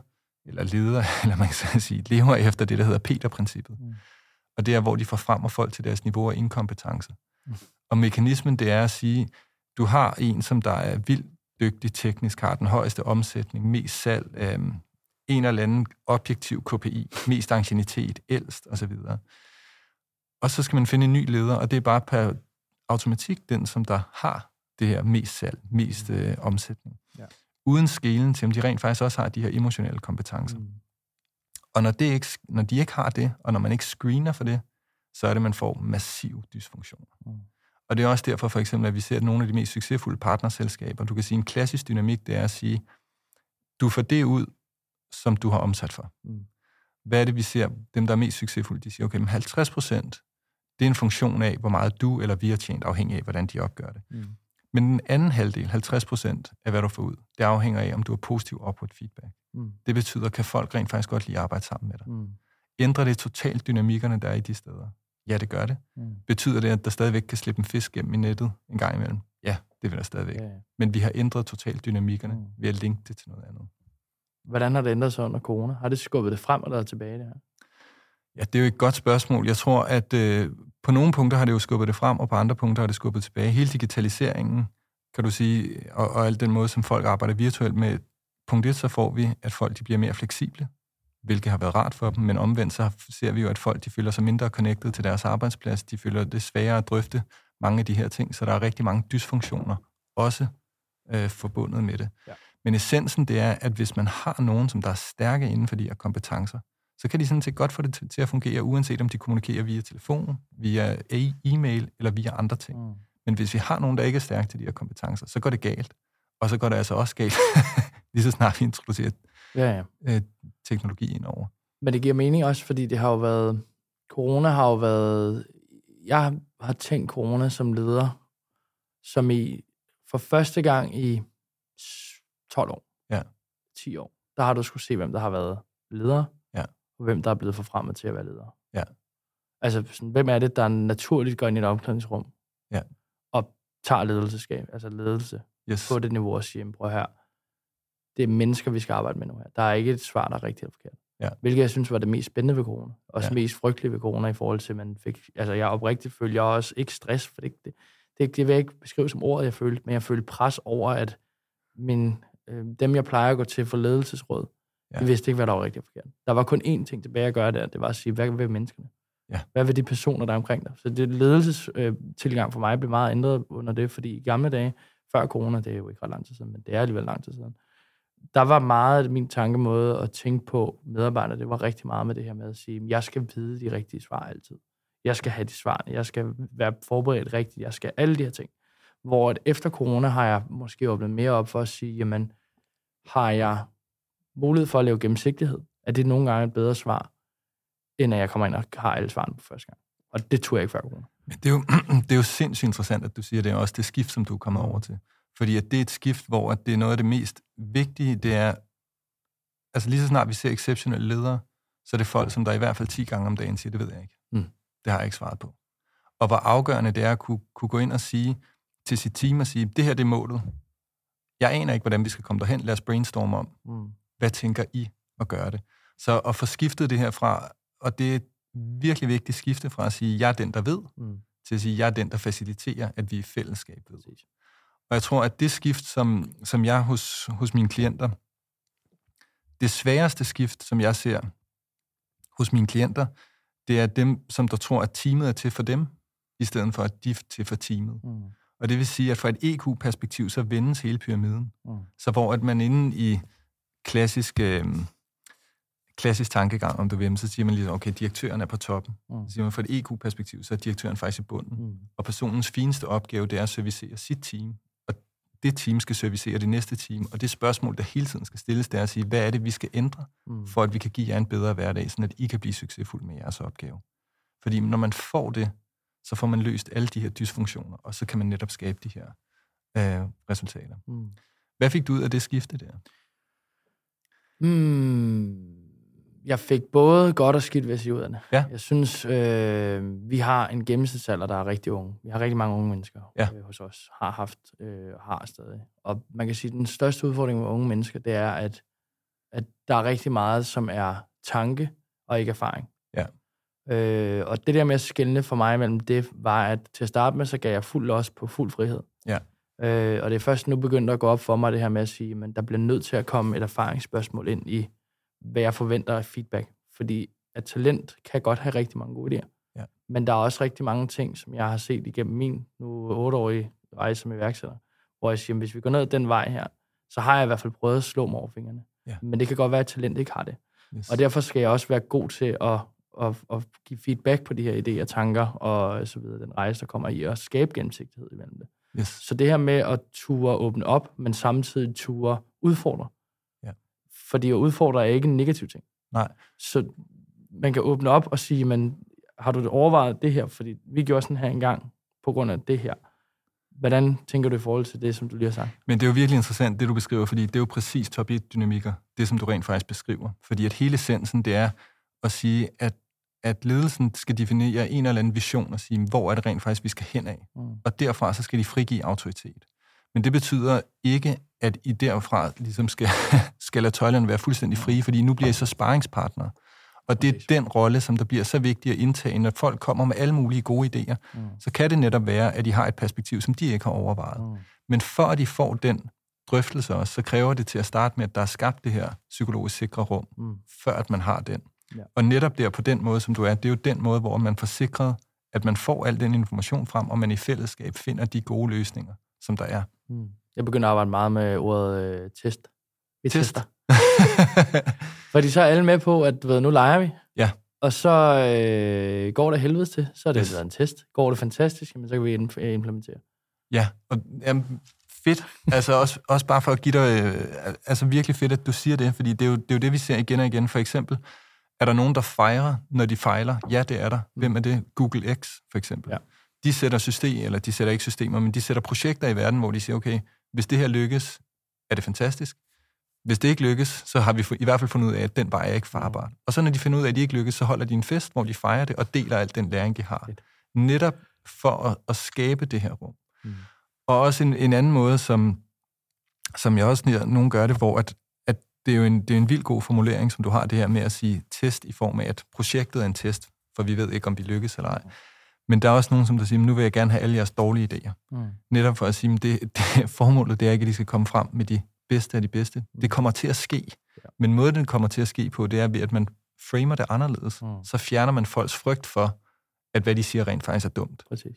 eller leder, eller man kan sige, lever efter det, der hedder Peter-princippet. Mm. Og det er, hvor de forfremmer folk til deres niveau af inkompetence. Mm. Og mekanismen, det er at sige, du har en, som der er vildt dygtig teknisk, har den højeste omsætning, mest salg, øh, en eller anden objektiv KPI, mest ancienitet, ældst osv. Og så skal man finde en ny leder, og det er bare per automatik den, som der har det her mest salg, mest mm. øh, omsætning. Ja. Uden skelen til, om de rent faktisk også har de her emotionelle kompetencer. Mm. Og når, det ikke, når de ikke har det, og når man ikke screener for det, så er det, man får massiv dysfunktion. Mm. Og det er også derfor for eksempel, at vi ser, at nogle af de mest succesfulde partnerselskaber, du kan sige, en klassisk dynamik, det er at sige, du får det ud, som du har omsat for. Mm. Hvad er det, vi ser? Dem, der er mest succesfulde, de siger, okay, men 50 procent, det er en funktion af, hvor meget du eller vi har tjent, afhængig af, hvordan de opgør det. Mm. Men den anden halvdel, 50 procent af, hvad du får ud, det afhænger af, om du har positiv upward feedback. Mm. Det betyder, kan folk rent faktisk godt lide at arbejde sammen med dig. Mm. Ændrer det totalt dynamikkerne, der er i de steder? Ja, det gør det. Mm. Betyder det, at der stadigvæk kan slippe en fisk gennem i nettet en gang imellem? Ja, det vil der stadigvæk. Ja, ja. Men vi har ændret totalt dynamikkerne mm. ved at linke det til noget andet. Hvordan har det ændret sig under corona? Har det skubbet det frem eller tilbage, det her? Ja, det er jo et godt spørgsmål. Jeg tror, at øh, på nogle punkter har det jo skubbet det frem, og på andre punkter har det skubbet tilbage. Hele digitaliseringen, kan du sige, og, og al den måde, som folk arbejder virtuelt med, punkt et, så får vi, at folk de bliver mere fleksible hvilket har været rart for dem, men omvendt så ser vi jo, at folk de føler sig mindre connected til deres arbejdsplads, de føler det sværere at drøfte mange af de her ting, så der er rigtig mange dysfunktioner også øh, forbundet med det. Ja. Men essensen det er, at hvis man har nogen, som der er stærke inden for de her kompetencer, så kan de sådan set godt få det til at fungere, uanset om de kommunikerer via telefon, via e-mail eller via andre ting. Mm. Men hvis vi har nogen, der ikke er stærke til de her kompetencer, så går det galt. Og så går det altså også galt, lige så snart vi introducerer ja, ja. Øh, teknologi indover. Men det giver mening også, fordi det har jo været... Corona har jo været... Jeg har tænkt corona som leder, som i for første gang i 12 år, ja. 10 år, der har du skulle se, hvem der har været leder, ja. og hvem der er blevet forfremmet til at være leder. Ja. Altså, sådan, hvem er det, der naturligt går ind i et omklædningsrum ja. og tager ledelseskab, altså ledelse yes. på det niveau og siger, prøv her, det er mennesker, vi skal arbejde med nu her. Der er ikke et svar, der er rigtigt eller forkert. Ja. Hvilket jeg synes var det mest spændende ved corona. Også ja. mest frygtelige ved corona i forhold til, at man fik... Altså, jeg oprigtigt følte jeg også ikke stress, for det, det, det, det vil jeg ikke beskrive som ordet, jeg følte, men jeg følte pres over, at min, øh, dem, jeg plejer at gå til for ledelsesråd, ja. de vidste ikke, hvad der var rigtigt og forkert. Der var kun én ting tilbage at gøre der, det var at sige, hvad vil menneskerne? Ja. Hvad vil de personer, der er omkring dig? Så det ledelsestilgang øh, for mig blev meget ændret under det, fordi i gamle dage, før corona, det er jo ikke ret lang tid siden, men det er alligevel lang tid siden, der var meget af min tankemåde at tænke på medarbejdere, det var rigtig meget med det her med at sige, jeg skal vide de rigtige svar altid. Jeg skal have de svar, jeg skal være forberedt rigtigt, jeg skal alle de her ting. Hvor at efter corona har jeg måske åbnet mere op for at sige, jamen, har jeg mulighed for at lave gennemsigtighed? Er det nogle gange et bedre svar? end at jeg kommer ind og har alle svarene på første gang. Og det tror jeg ikke før corona. Men det er, jo, det er jo sindssygt interessant, at du siger, det og også det skift, som du er kommet over til. Fordi at det er et skift, hvor at det er noget af det mest vigtige, det er, altså lige så snart vi ser exceptionelle ledere, så er det folk, som der i hvert fald 10 gange om dagen siger, det ved jeg ikke. Mm. Det har jeg ikke svaret på. Og hvor afgørende det er at kunne, kunne gå ind og sige til sit team og sige, det her det er målet. Jeg aner ikke, hvordan vi skal komme derhen. Lad os brainstorme om, Mm. hvad tænker I at gøre det? Så at få skiftet det her fra, og det er et virkelig vigtigt skifte fra at sige, jeg er den, der ved, Mm. til at sige, jeg er den, der faciliterer, at vi i fællesskab ved. Præcis. Og jeg tror, at det skift, som, som jeg hos, hos mine klienter, det sværeste skift, som jeg ser hos mine klienter, det er dem, som der tror, at teamet er til for dem, i stedet for at de er til for teamet. Mm. Og det vil sige, at fra et EQ-perspektiv, så vendes hele pyramiden. Mm. Så hvor at man inde i klassisk, øh, klassisk tankegang, om du vil, så siger man ligesom, okay, direktøren er på toppen. Mm. Så siger man, fra et EQ-perspektiv, så er direktøren faktisk i bunden. Mm. Og personens fineste opgave, det er at servicere sit team. Det team skal servicere det næste team. Og det spørgsmål, der hele tiden skal stilles, det er at sige, hvad er det, vi skal ændre, Mm. for at vi kan give jer en bedre hverdag, så at I kan blive succesfulde med jeres opgave. Fordi når man får det, så får man løst alle de her dysfunktioner, og så kan man netop skabe de her øh, resultater. Mm. Hvad fik du ud af det skifte der? Hmm. Jeg fik både godt og skidt ved at. Ja. Jeg synes, øh, vi har en gennemsnitsalder, der er rigtig unge. Vi har rigtig mange unge mennesker Ja. øh, hos os. Har haft øh, har stadig. Og man kan sige, at den største udfordring med unge mennesker, det er, at, at der er rigtig meget, som er tanke og ikke erfaring. Ja. Øh, og det der med at skille for mig mellem det, var, at til at starte med, så gav jeg fuld los på fuld frihed. Ja. Øh, og det er først nu begyndt at gå op for mig, det her med at sige, at der bliver nødt til at komme et erfaringsspørgsmål ind i, hvad jeg forventer af feedback. Fordi at talent kan godt have rigtig mange gode idéer. Ja. Men der er også rigtig mange ting, som jeg har set igennem min nu otteårige rejse som iværksætter, hvor jeg siger, at hvis vi går ned den vej her, så har jeg i hvert fald prøvet at slå mig over fingrene. Ja. Men det kan godt være, at talent ikke har det. Yes. Og derfor skal jeg også være god til at, at, at give feedback på de her idéer, tanker og så videre, den rejse, der kommer i, og skabe gennemsigtighed imellem det. yes. Så det her med at ture åbne op, men samtidig ture udfordre. Fordi at udfordre er ikke en negativ ting. Nej. Så man kan åbne op og sige, men har du overvejet det her? Fordi vi gjorde sådan her engang på grund af det her. Hvordan tænker du i forhold til det, som du lige har sagt? Men det er jo virkelig interessant, det du beskriver, fordi det er jo præcis top 1-dynamikker, det som du rent faktisk beskriver. Fordi at hele essensen, det er at sige, at, at ledelsen skal definere en eller anden vision og sige, hvor er det rent faktisk, vi skal hen af. Mm. Og derfra så skal de frigive autoritet. Men det betyder ikke, at I derfra ligesom skal, skal lade tøjlerne være fuldstændig frie, fordi nu bliver I så sparringspartnere. Og det er den rolle, som der bliver så vigtig at indtage, når folk kommer med alle mulige gode idéer, Mm. så kan det netop være, at de har et perspektiv, som de ikke har overvejet. Mm. Men for at de får den drøftelse også, så kræver det til at starte med, at der er skabt det her psykologisk sikre rum, Mm. før at man har den. Ja. Og netop der på den måde, som du er, det er jo den måde, hvor man får sikret, at man får al den information frem, og man i fællesskab finder de gode løsninger, som der er. Mm. Jeg begynder at arbejde meget med ordet øh, test. Vi Test. tester. Fordi så er alle med på, at du ved, nu leger vi. Ja. Og så øh, går det helvedes til, så er det Yes. yes. en test. Går det fantastisk, jamen, så kan vi ind- implementere. ja, og jamen, fedt. Altså også, også bare for at give dig, øh, altså virkelig fedt, at du siger det, fordi det er, jo, det er jo det, vi ser igen og igen. For eksempel, er der nogen, der fejrer, når de fejler? Ja, det er der. Hvem er det? Google X, for eksempel. Ja. De sætter system, eller de sætter ikke systemer, men de sætter projekter i verden, hvor de siger, okay, hvis det her lykkes, er det fantastisk. Hvis det ikke lykkes, så har vi i hvert fald fundet ud af, at den vej er ikke farbar. Og så når de finder ud af, at de ikke lykkes, så holder de en fest, hvor de fejrer det og deler al den læring, de har. Netop for at, at skabe det her rum. Mm. Og også en, en anden måde, som, som jeg også nogen gør det, hvor at, at det er jo en, det er en vild god formulering, som du har det her med at sige test i form af, at projektet er en test, for vi ved ikke, om vi lykkes eller ej. Men der er også nogen, som der siger, nu vil jeg gerne have alle jeres dårlige idéer. Mm. Netop for at sige, at det, det, formålet det er ikke, at de skal komme frem med de bedste af de bedste. Det kommer til at ske. Ja. Men måden, det kommer til at ske på, det er ved, at man framer det anderledes. Mm. Så fjerner man folks frygt for, at hvad de siger rent faktisk er dumt. Præcis.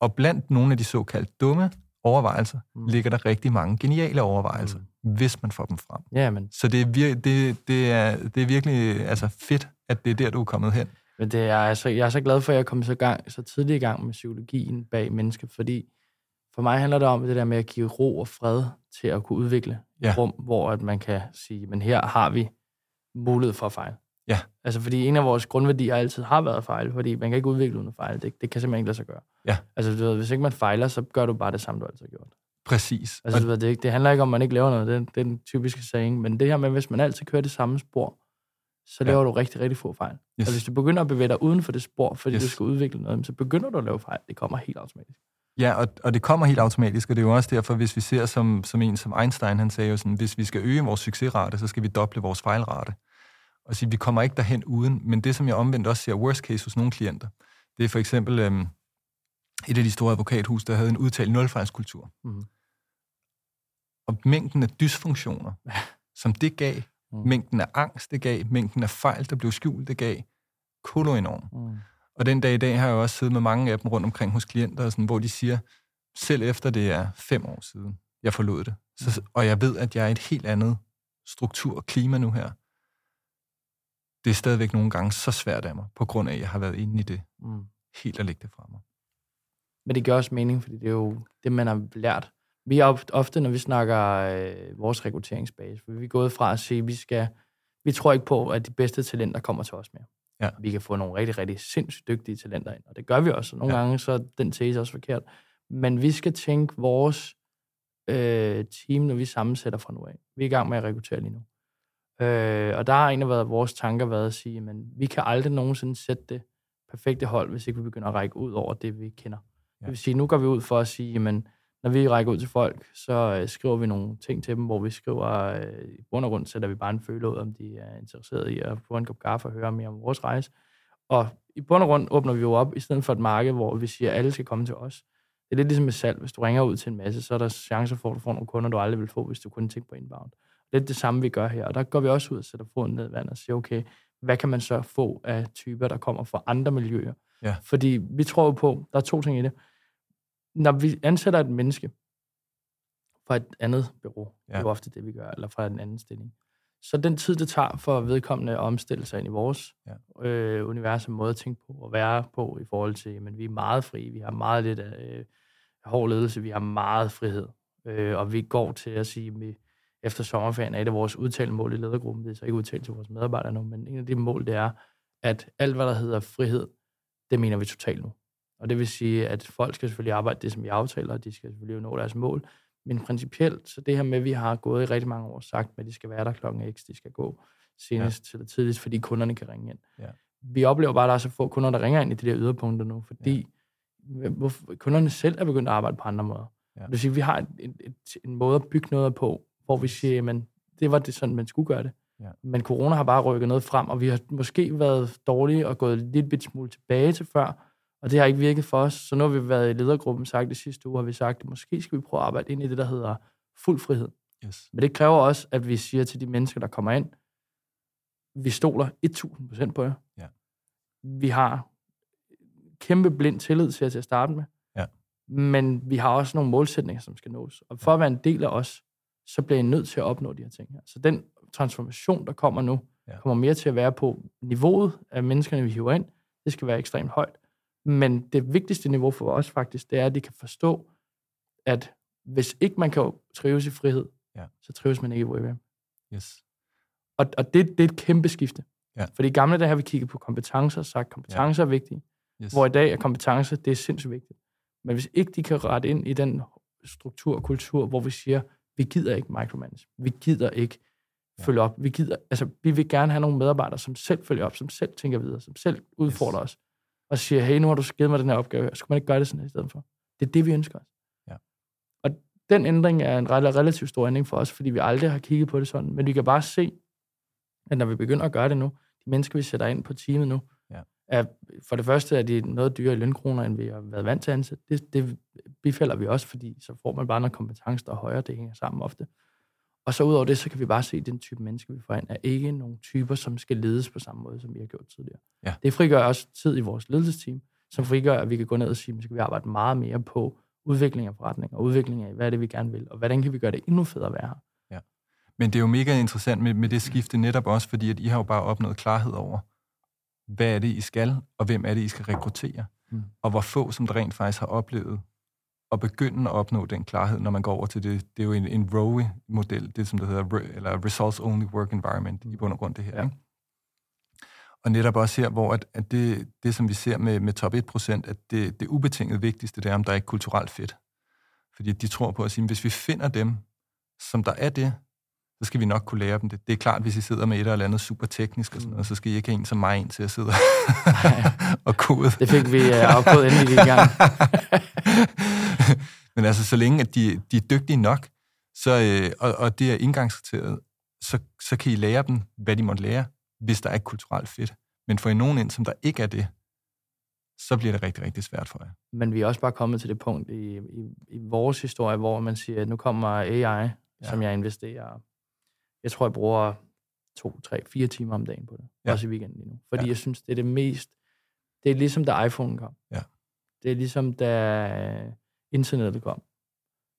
Og blandt nogle af de såkaldt dumme overvejelser, Mm. mm. ligger der rigtig mange geniale overvejelser, mm. hvis man får dem frem. Ja, men, Så det er, vir- det, det er, det er virkelig altså fedt, at det er der, du er kommet hen. Men det er, altså, jeg er så glad for, at jeg kom så, gang, så tidligt i gang med psykologien bag mennesket, fordi for mig handler det om det der med at give ro og fred til at kunne udvikle Ja. rum, hvor at man kan sige, men her har vi mulighed for at fejle. Ja. Altså, fordi en af vores grundværdier altid har været fejl, fordi man kan ikke udvikle uden at fejle. Det, det kan simpelthen ikke lade sig gøre. Ja. Altså, du ved, hvis ikke man fejler, så gør du bare det samme, du altid har gjort. Præcis. Altså, du ved, det, det handler ikke om, at man ikke laver noget. Det, det er den typiske saying. Men det her med, hvis man altid kører det samme spor, så laver ja. du rigtig, rigtig få fejl. Yes. Altså, hvis du begynder at bevæge dig uden for det spor, fordi yes. du skal udvikle noget, så begynder du at lave fejl. Det kommer helt automatisk. Ja, og, og det kommer helt automatisk, og det er jo også derfor, hvis vi ser som, som en som Einstein, han sagde jo sådan, hvis vi skal øge vores succesrate, så skal vi doble vores fejlrate. Og sige, vi kommer ikke derhen uden, men det, som jeg omvendt også ser worst case hos nogle klienter, det er for eksempel øhm, et af de store advokathus, der havde en udtalt nulfejlskultur. Mm. Og mængden af dysfunktioner, som det gav, mm. mængden af angst, det gav, mængden af fejl, der blev skjult, det gav, kolo enorm. Mm. Og den dag i dag har jeg også siddet med mange af dem rundt omkring hos klienter, sådan, hvor de siger, selv efter det er fem år siden, jeg forlod det, så, og jeg ved, at jeg er et helt andet struktur og klima nu her, det er stadigvæk nogle gange så svært af mig, på grund af, at jeg har været inde i det. Mm. Helt at lægge det fra mig. Men det gør også mening, fordi det er jo det, man har lært. Vi er ofte, når vi snakker øh, vores rekrutteringsbase, for vi er gået fra at sige, at vi skal, vi tror ikke på, at de bedste talenter kommer til os mere. Ja. Vi kan få nogle rigtig, rigtig sindssygt dygtige talenter ind, og det gør vi også. Nogle ja. gange så er den tese også forkert. Men vi skal tænke vores øh, team, når vi sammensætter fra nu af. Vi er i gang med at rekruttere lige nu. Øh, og der har en af været, vores tanker været at sige, at vi kan aldrig nogensinde sætte det perfekte hold, hvis ikke vi begynder at række ud over det, vi kender. Ja. Det vil sige, nu går vi ud for at sige, at når vi rækker ud til folk, så øh, skriver vi nogle ting til dem, hvor vi skriver, øh, i bund og grund sætter vi bare en føle ud, om de er interesseret i at få en kop kaffe og høre mere om vores rejse. Og i bund og grund åbner vi jo op, i stedet for et marked, hvor vi siger, at alle skal komme til os. Det er lidt ligesom med salg. Hvis du ringer ud til en masse, så er der chancer for, at du får nogle kunder, du aldrig vil få, hvis du kun tænker på inbound. Det er det samme, vi gør her. Og der går vi også ud og sætter foden ned i vandet og siger, okay, hvad kan man så få af typer, der kommer fra andre miljøer? Ja. Fordi vi tror på, der er to ting i det. Når vi ansætter et menneske fra et andet bureau, ja. det er jo ofte det, vi gør, eller fra en anden stilling, så den tid, det tager for vedkommende at omstille sig ind i vores ja. øh, univers, måde at tænke på og være på i forhold til, men vi er meget frie, vi har meget lidt af øh, hård ledelse, vi har meget frihed, øh, og vi går til at sige, at efter sommerferien er et af vores udtalte mål i ledergruppen, det er så ikke udtalt til vores medarbejdere nu, men en af de mål, det er, at alt, hvad der hedder frihed, det mener vi totalt nu. Og det vil sige, at folk skal selvfølgelig arbejde det, som vi aftaler, og de skal selvfølgelig nå deres mål, men principielt, så det her med, at vi har gået i rigtig mange år sagt, at de skal være der klokken x, de skal gå senest ja. til det tidligst, fordi kunderne kan ringe ind. Ja. Vi oplever bare, at der er så få kunder, der ringer ind i de der yderpunkter nu, fordi ja. kunderne selv er begyndt at arbejde på andre måder. Ja. Det vil sige, at vi har en, en, en måde at bygge noget på, hvor vi siger, men det var det sådan, man skulle gøre det. Ja. Men corona har bare rykket noget frem, og vi har måske været dårlige og gået lidt bit smule tilbage til før, og det har ikke virket for os. Så nu har vi været i ledergruppen sagt det sidste uge, har vi sagt, at måske skal vi prøve at arbejde ind i det, der hedder fuld frihed. Yes. Men det kræver også, at vi siger til de mennesker, der kommer ind, vi stoler 1000% på jer. Ja. Vi har kæmpe blind tillid til jer til at starte med. Ja. Men vi har også nogle målsætninger, som skal nås. Og for at være en del af os, så bliver I nødt til at opnå de her ting her. Så den transformation, der kommer nu, ja. kommer mere til at være på niveauet af menneskerne, vi hiver ind. Det skal være ekstremt højt. Men det vigtigste niveau for os faktisk, det er, at de kan forstå, at hvis ikke man kan trives i frihed, ja. så trives man ikke i WebM. Yes. Og, og det, det er et kæmpe skifte. Ja. For i gamle dage har vi kigget på kompetencer og sagt, at kompetencer ja. er vigtige. Yes. Hvor i dag er kompetencer, det er sindssygt vigtigt. Men hvis ikke de kan rette ind i den struktur og kultur, hvor vi siger, vi gider ikke micromanage. Vi gider ikke ja. følge op. Vi, gider, altså, vi vil gerne have nogle medarbejdere, som selv følger op, som selv tænker videre, som selv udfordrer yes. os, og siger, hey, nu har du givet mig den her opgave, skulle man ikke gøre det sådan i stedet for? Det er det, vi ønsker os. Ja. Og den ændring er en relativt stor ændring for os, fordi vi aldrig har kigget på det sådan, men vi kan bare se, at når vi begynder at gøre det nu, de mennesker, vi sætter ind på teamet nu, ja. er, for det første er de noget dyrere i lønkroner, end vi har været vant til at ansætte. Det, det bifælder vi også, fordi så får man bare noget kompetence, der er højere, det hænger sammen ofte. Og så udover det, så kan vi bare se, at den type mennesker, vi får ind, er ikke nogle typer, som skal ledes på samme måde, som vi har gjort tidligere. Ja. Det frigør også tid i vores ledelsesteam, som frigør, at vi kan gå ned og sige, at skal vi arbejde meget mere på udvikling af forretning, og udvikling af, hvad er det, vi gerne vil, og hvordan kan vi gøre det endnu federe at være her. Ja. Men det er jo mega interessant med, med det skifte netop også, fordi at I har jo bare opnået klarhed over, hvad er det, I skal, og hvem er det, I skal rekruttere. Mm. Og hvor få, som der rent faktisk har oplevet at begynde at opnå den klarhed, når man går over til det. Det er jo en, en ROE-model, det som det hedder, eller Results Only Work Environment, i bund og grund det her. Ja. Ikke? Og netop også her, hvor at, at det, det, som vi ser med, med top 1%, at det, det ubetinget vigtigste, det er, om der er ikke kulturelt fedt. Fordi de tror på at sige, hvis vi finder dem, som der er det, så skal vi nok kunne lære dem det. Det er klart, hvis I sidder med et eller andet super teknisk og sådan noget, så skal I ikke have en som mig ind til at sidde og kode. Det fik vi uh, afkodet endelig i gang. Men altså, så længe at de, de er dygtige nok, så, øh, og, og det er indgangskriteriet, så, så kan I lære dem, hvad de måtte lære, hvis der er kulturelt fedt. Men for I nogen ind, som der ikke er det, så bliver det rigtig, rigtig svært for jer. Men vi er også bare kommet til det punkt i, i, i vores historie, hvor man siger, at nu kommer AI, ja. som jeg investerer. Jeg tror, jeg bruger to, tre, fire timer om dagen på det. Ja. Også i weekenden lige nu. Fordi ja. jeg synes, det er det mest... Det er ligesom, da iPhone kom. Ja. Det er ligesom, da internettet kom.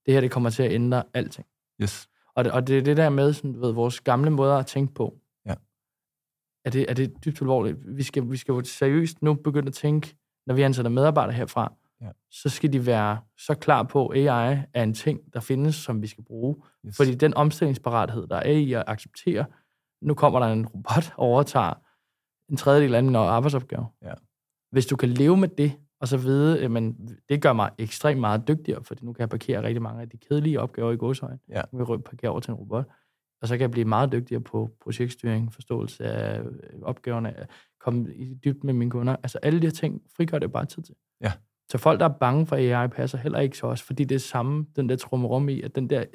Det her, det kommer til at ændre alting. Yes. Og det, og det er det der med, sådan, ved, vores gamle måder at tænke på. Ja. Er det, er det dybt alvorligt? Vi skal, vi skal jo seriøst nu begynde at tænke, når vi ansætter medarbejdere herfra, ja. så skal de være så klar på, at AI er en ting, der findes, som vi skal bruge. Yes. Fordi den omstillingsparathed, der er i at acceptere, nu kommer der en robot og overtager en tredjedel af min arbejdsopgave. Ja. Hvis du kan leve med det, og så vide, men det gør mig ekstremt meget dygtigere, fordi nu kan jeg parkere rigtig mange af de kedelige opgaver i godshøjen. Ja. Nu kan jeg parkere over til en robot. Og så kan jeg blive meget dygtigere på projektstyring, forståelse af opgaverne, komme i dybt med mine kunder. Altså alle de her ting frigør det bare tid til. Ja. Så folk, der er bange for AI, passer heller ikke så også, fordi det er samme, den der trummerum i, at den der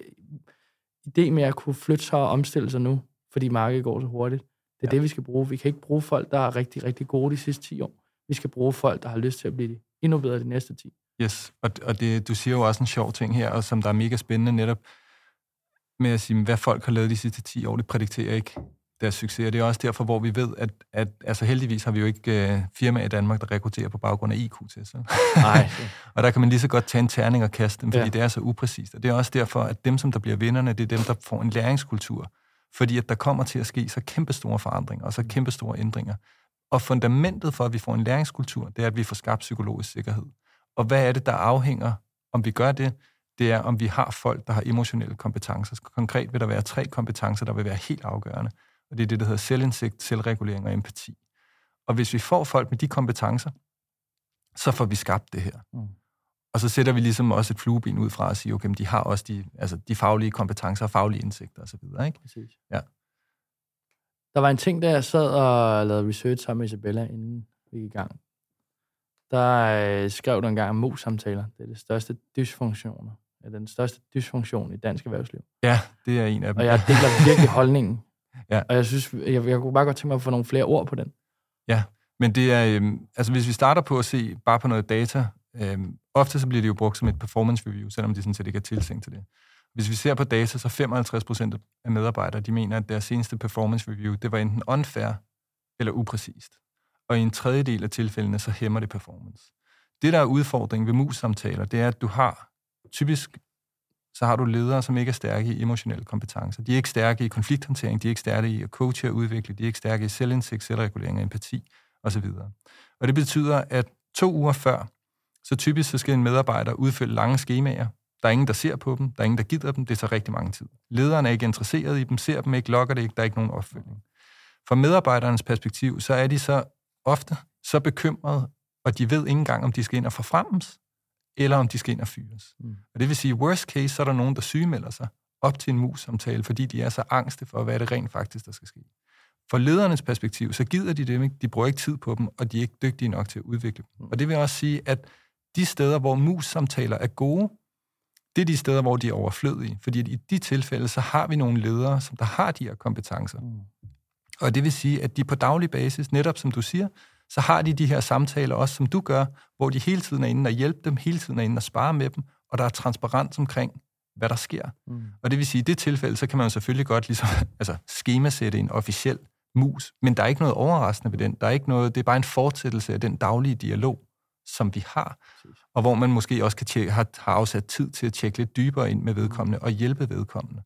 idé med at kunne flytte sig og omstille sig nu, fordi markedet går så hurtigt, det er ja. det, vi skal bruge. Vi kan ikke bruge folk, der er rigtig, rigtig gode de sidste 10 år. Vi skal bruge folk, der har lyst til at blive endnu bedre de næste 10. Yes, og, og det, du siger jo også en sjov ting her, og som der er mega spændende netop med at sige, hvad folk har lavet de sidste 10 år, det prædikterer ikke deres succes. Og det er også derfor, hvor vi ved, at, at altså heldigvis har vi jo ikke uh, firmaer i Danmark, der rekrutterer på baggrund af IQ-tester. Nej. og der kan man lige så godt tage en terning og kaste dem, fordi ja. det er så upræcist. Og det er også derfor, at dem, som der bliver vinderne, det er dem, der får en læringskultur. Fordi at der kommer til at ske så kæmpe store forandringer, og så kæmpe store ændringer. Og fundamentet for, at vi får en læringskultur, det er, at vi får skabt psykologisk sikkerhed. Og hvad er det, der afhænger, om vi gør det? Det er, om vi har folk, der har emotionelle kompetencer. Konkret vil der være tre kompetencer, der vil være helt afgørende. Og det er det, der hedder selvindsigt, selvregulering og empati. Og hvis vi får folk med de kompetencer, så får vi skabt det her. Mm. Og så sætter vi ligesom også et flueben ud fra at sige, okay, de har også de, altså de faglige kompetencer og faglige indsigter osv. Ikke? Præcis. Ja. Der var en ting, da jeg sad og lavede research sammen med Isabella, inden vi gik i gang. Der øh, skrev du engang om mus-samtaler. Det er det største dysfunktioner. Er den største dysfunktion i dansk erhvervsliv. Ja, det er en af dem. Og jeg deler virkelig holdningen. ja. Og jeg synes, jeg, jeg kunne bare godt tænke mig at få nogle flere ord på den. Ja, men det er, øhm, altså hvis vi starter på at se bare på noget data, øhm, ofte så bliver det jo brugt som et performance review, selvom de sådan set ikke er tilsænkt til det. Hvis vi ser på data, så 55 procent af medarbejdere, de mener, at deres seneste performance review, det var enten unfair eller upræcist. Og i en tredjedel af tilfældene, så hæmmer det performance. Det, der er udfordringen ved mus-samtaler, det er, at du har typisk så har du ledere, som ikke er stærke i emotionelle kompetencer. De er ikke stærke i konflikthåndtering, de er ikke stærke i at coache og udvikle, de er ikke stærke i selvindsigt, selvregulering og empati osv. Og det betyder, at to uger før, så typisk så skal en medarbejder udfylde lange skemaer, der er ingen, der ser på dem. Der er ingen, der gider dem. Det tager rigtig mange tid. Lederen er ikke interesseret i dem, ser dem ikke, logger det ikke. Der er ikke nogen opfølging. Fra medarbejdernes perspektiv, så er de så ofte så bekymrede, og de ved ikke engang, om de skal ind og forfremmes, eller om de skal ind og fyres. Mm. Og det vil sige, worst case, så er der nogen, der sygemelder sig op til en mus-samtale, fordi de er så angste for, hvad det rent faktisk, der skal ske. Fra ledernes perspektiv, så gider de dem ikke, de bruger ikke tid på dem, og de er ikke dygtige nok til at udvikle dem. Mm. Og det vil også sige, at de steder, hvor mus-samtaler er gode, det er de steder, hvor de er overflødige. Fordi i de tilfælde, så har vi nogle ledere, som der har de her kompetencer. Mm. Og det vil sige, at de på daglig basis, netop som du siger, så har de de her samtaler også, som du gør, hvor de hele tiden er inde og hjælpe dem, hele tiden er inde og spare med dem, og der er transparens omkring, hvad der sker. Mm. Og det vil sige, at i det tilfælde, så kan man selvfølgelig godt ligesom, altså, skemasætte en officiel mus, men der er ikke noget overraskende ved den. Der er ikke noget, det er bare en fortsættelse af den daglige dialog, som vi har, og hvor man måske også kan tjekke, har, har afsat tid til at tjekke lidt dybere ind med vedkommende og hjælpe vedkommende.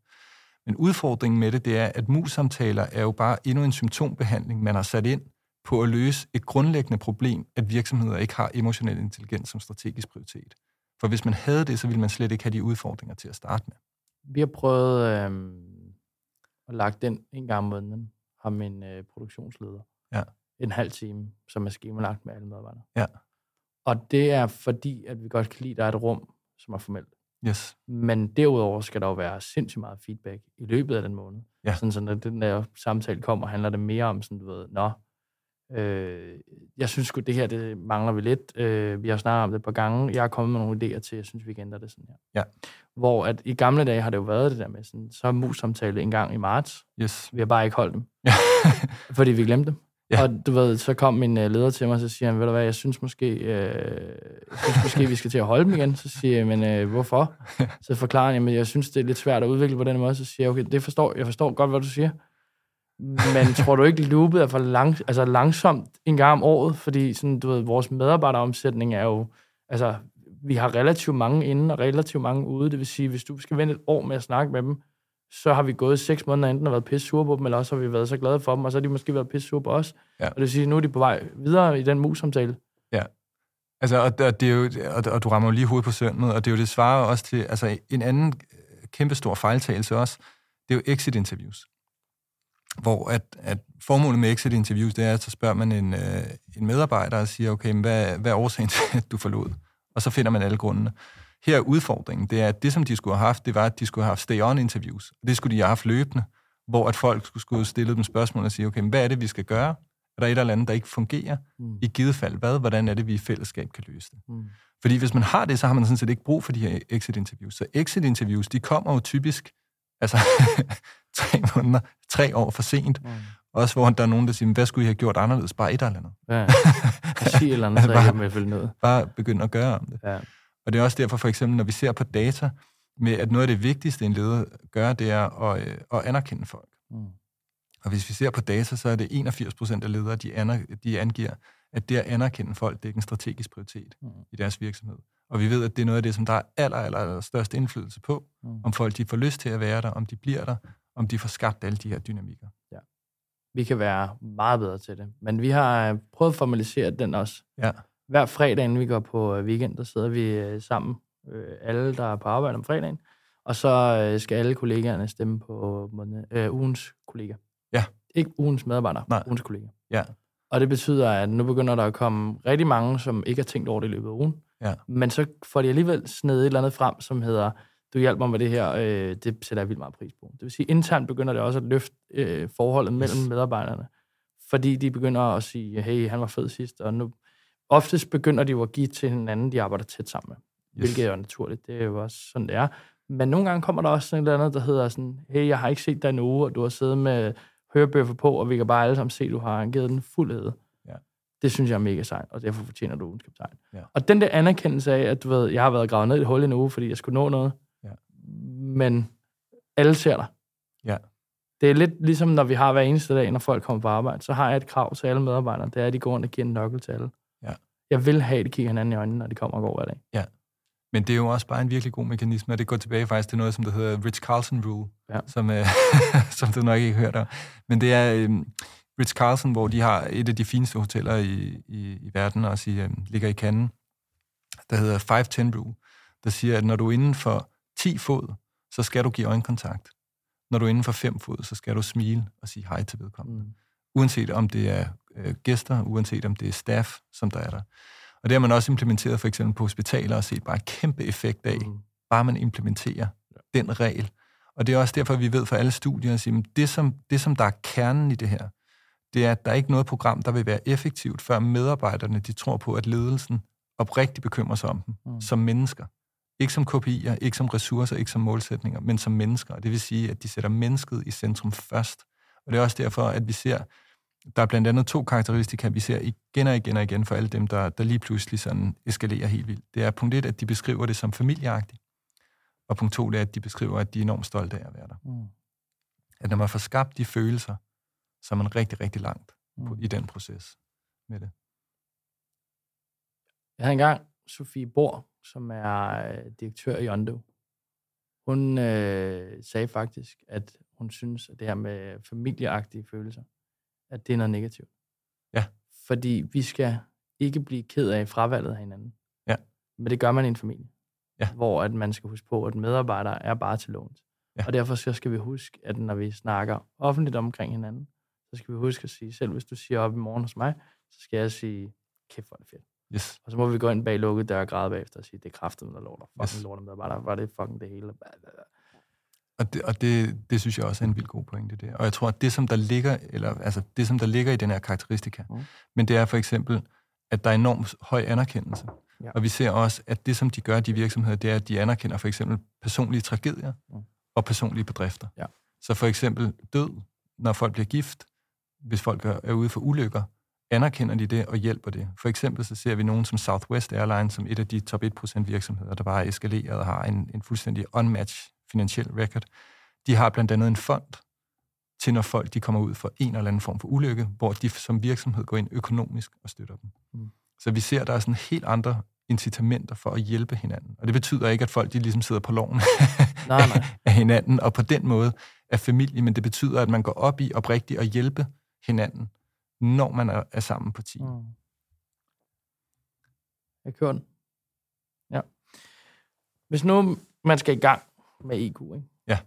Men udfordringen med det, det er, at mus-samtaler er jo bare endnu en symptombehandling, man har sat ind på at løse et grundlæggende problem, at virksomheder ikke har emotionel intelligens som strategisk prioritet. For hvis man havde det, så ville man slet ikke have de udfordringer til at starte med. Vi har prøvet øh, at lagt den en gang om måneden, ham en øh, produktionsleder. Ja. en halv time, som er skemalagt med alle medarbejdere. Ja. Og det er fordi, at vi godt kan lide, at der er et rum, som er formelt. Yes. Men derudover skal der jo være sindssygt meget feedback i løbet af den måned. Ja. Sådan, så når den der samtale kommer, handler det mere om sådan, du ved, nå, øh, jeg synes sgu, det her, det mangler vi lidt. Øh, vi har snakket om det et par gange. Jeg har kommet med nogle idéer til, jeg synes, vi kan ændre det sådan her. Ja. Hvor at i gamle dage har det jo været det der med sådan, så mus-samtale en gang i marts. Yes. Vi har bare ikke holdt dem, Ja. fordi vi glemte dem. Ja. Og du ved, så kom min øh, leder til mig, og så siger han, ved du hvad, jeg synes måske, øh, jeg synes måske vi skal til at holde dem igen. Så siger jeg, men øh, hvorfor? Så forklarer han, at jeg synes, det er lidt svært at udvikle på den måde. Så siger jeg, okay, det forstår, jeg forstår godt, hvad du siger. Men tror du ikke, loopet er for lang, altså langsomt en gang om året? Fordi sådan, du ved, vores medarbejderomsætning er jo, altså, vi har relativt mange inde og relativt mange ude. Det vil sige, hvis du skal vente et år med at snakke med dem, så har vi gået seks måneder, enten og været pisse sure på dem, eller også har vi været så glade for dem, og så har de måske været pisse sure på os. Ja. Og det vil sige, nu er de på vej videre i den mus-samtale. Altså, og, og, det er jo, og, og du rammer jo lige hovedet på sømmet, og det er jo det svarer også til, altså en anden kæmpestor fejltagelse også, det er jo exit-interviews. Hvor at, at formålet med exit-interviews, det er, at så spørger man en, øh, en medarbejder og siger, okay, men hvad, hvad er årsagen til, at du forlod? Og så finder man alle grundene. Her er udfordringen, det er, at det, som de skulle have haft, det var, at de skulle have haft stay-on-interviews. Det skulle de have haft løbende, hvor at folk skulle, skulle stille dem spørgsmål og sige, okay, men hvad er det, vi skal gøre? Er der et eller andet, der ikke fungerer? Mm. I givet fald hvad? Hvordan er det, vi i fællesskab kan løse det? Mm. Fordi hvis man har det, så har man sådan set ikke brug for de her exit-interviews. Så exit-interviews, de kommer jo typisk altså, tre måneder, tre år for sent. Mm. Også hvor der er nogen, der siger, "Men hvad skulle I have gjort anderledes? Bare et eller andet. Ja. Sig eller andet, så jeg følge ned. Bare begynde at gøre om det. Ja. Og det er også derfor, for eksempel, når vi ser på data, med at noget af det vigtigste, en leder gør, det er at, øh, at anerkende folk. Mm. Og hvis vi ser på data, så er det 81 procent af ledere, de, aner, de angiver, at det at anerkende folk, det er en strategisk prioritet Mm. i deres virksomhed. Og vi ved, at det er noget af det, som der er aller, aller, aller størst indflydelse på, Mm. om folk de får lyst til at være der, om de bliver der, om de får skabt alle de her dynamikker. Vi kan være meget bedre til det. Men vi har øh, prøvet at formalisere den også. Ja, Hver fredag, inden vi går på øh, weekend, der sidder vi øh, sammen, øh, alle, der er på arbejde om fredagen. Og så skal alle kollegaerne stemme på måned, øh, ugens kollega. Ja. Ikke ugens medarbejder, Nej. ugens kollega. ja, Og det betyder, at nu begynder der at komme rigtig mange, som ikke har tænkt over det i løbet af ugen. ja, Men så får de alligevel snedet et eller andet frem, som hedder, du hjælper mig med det her, øh, det sætter jeg vildt meget pris på. Det vil sige, internt begynder det også at løfte øh, forholdet mellem medarbejderne. Fordi de begynder at sige, hey, han var fed sidst, og nu... Oftest begynder de jo at give til hinanden, de arbejder tæt sammen med. Yes. Hvilket er jo naturligt, det er jo også sådan, det er. Men nogle gange kommer der også sådan et eller andet, der hedder sådan, hey, jeg har ikke set dig nu, og du har siddet med hørebøffer på, og vi kan bare alle sammen se, at du har givet den fuld æde. Ja. Det synes jeg er mega sejt, og derfor fortjener du ugens kaptajn. Ja. Og den der anerkendelse af, at du ved, jeg har været gravet ned i et hul i en uge, fordi jeg skulle nå noget, Ja. men alle ser dig. Ja. Det er lidt ligesom, når vi har hver eneste dag, når folk kommer på arbejde, så har jeg et krav til alle medarbejdere, det er, at de går rundt og giver en nøgle til alle. Ja. Jeg vil have, at de kigger hinanden i øjnene, når de kommer og går hver dag. Men det er jo også bare en virkelig god mekanisme, og det går tilbage faktisk til noget, som der hedder Rich Carlson Rule, Ja. som, øh, som du nok ikke har hørt om. Men det er øh, Rich Carlson, hvor de har et af de fineste hoteller i, i, i verden, også i, øh, ligger i Cannes, der hedder 510 Rule, der siger, at når du er inden for 10 fod, så skal du give øjenkontakt. Når du er inden for 5 fod, så skal du smile og sige hej til vedkommende. Mm. Uanset om det er øh, gæster, uanset om det er staff, som der er der. Og det har man også implementeret for eksempel på hospitaler og set bare kæmpe effekt af, Mm. bare man implementerer den regel. Og det er også derfor, vi ved fra alle studier, at sige, det, som, det som der er kernen i det her, det er, at der er ikke noget program, der vil være effektivt, før medarbejderne de tror på, at ledelsen oprigtigt bekymrer sig om dem Mm. mm. som mennesker. Ikke som KPI'er, ikke som ressourcer, ikke som målsætninger, men som mennesker. Og det vil sige, at de sætter mennesket i centrum først. Og det er også derfor, at vi ser, der er blandt andet to karakteristika, vi ser igen og igen og igen for alle dem, der, der lige pludselig sådan eskalerer helt vildt. Det er punkt et, at de beskriver det som familieagtigt. Og punkt to, det er, at de beskriver, at de er enormt stolte af at være der. Mm. At når man får skabt de følelser, så er man rigtig, rigtig langt på, Mm. i den proces med det. Jeg havde engang Sofie Bor, som er øh, direktør i Ondo. Hun øh, sagde faktisk, at hun synes, at det her med familieagtige følelser, at det er noget negativt. Ja. Fordi vi skal ikke blive ked af fravalget af hinanden. Ja. Men det gør man i en familie. Ja. Hvor at man skal huske på, at medarbejdere er bare til lånt. Ja. Og derfor så skal vi huske, at når vi snakker offentligt omkring hinanden, så skal vi huske at sige, selv hvis du siger op i morgen hos mig, så skal jeg sige, kæft, hvor er det fedt. Yes. Og så må vi gå ind bag lukket dør og græde bagefter og sige, det er kraftet, der lorter. Fucking Yes. lorter med, bare der var det fucking det hele. Og, det, og det, det synes jeg også er en vildt god pointe, det. Og jeg tror, at det, som der ligger, eller, altså, det, som der ligger i den her karakteristika, mm. Men det er for eksempel, at der er enormt høj anerkendelse. Ja. Og vi ser også, at det, som de gør, de virksomheder, det er, at de anerkender for eksempel personlige tragedier Mm. og personlige bedrifter. Ja. Så for eksempel død, når folk bliver gift, hvis folk er er ude for ulykker, anerkender de det og hjælper det. For eksempel så ser vi nogen som Southwest Airlines, som et af de top 1% virksomheder, der bare er eskaleret og har en, en fuldstændig unmatched finansiel record. De har blandt andet en fond til, når folk de kommer ud for en eller anden form for ulykke, hvor de som virksomhed går ind økonomisk og støtter dem. Mm. Så vi ser, at der er sådan helt andre incitamenter for at hjælpe hinanden. Og det betyder ikke, at folk de ligesom sidder på loven Nej, nej. af hinanden, og på den måde er familie, men det betyder, at man går op i oprigtigt at hjælpe hinanden, når man er, er sammen på team. Mm. Jeg kører den. Ja. Hvis nu man skal i gang med IQ, ikke? Ja.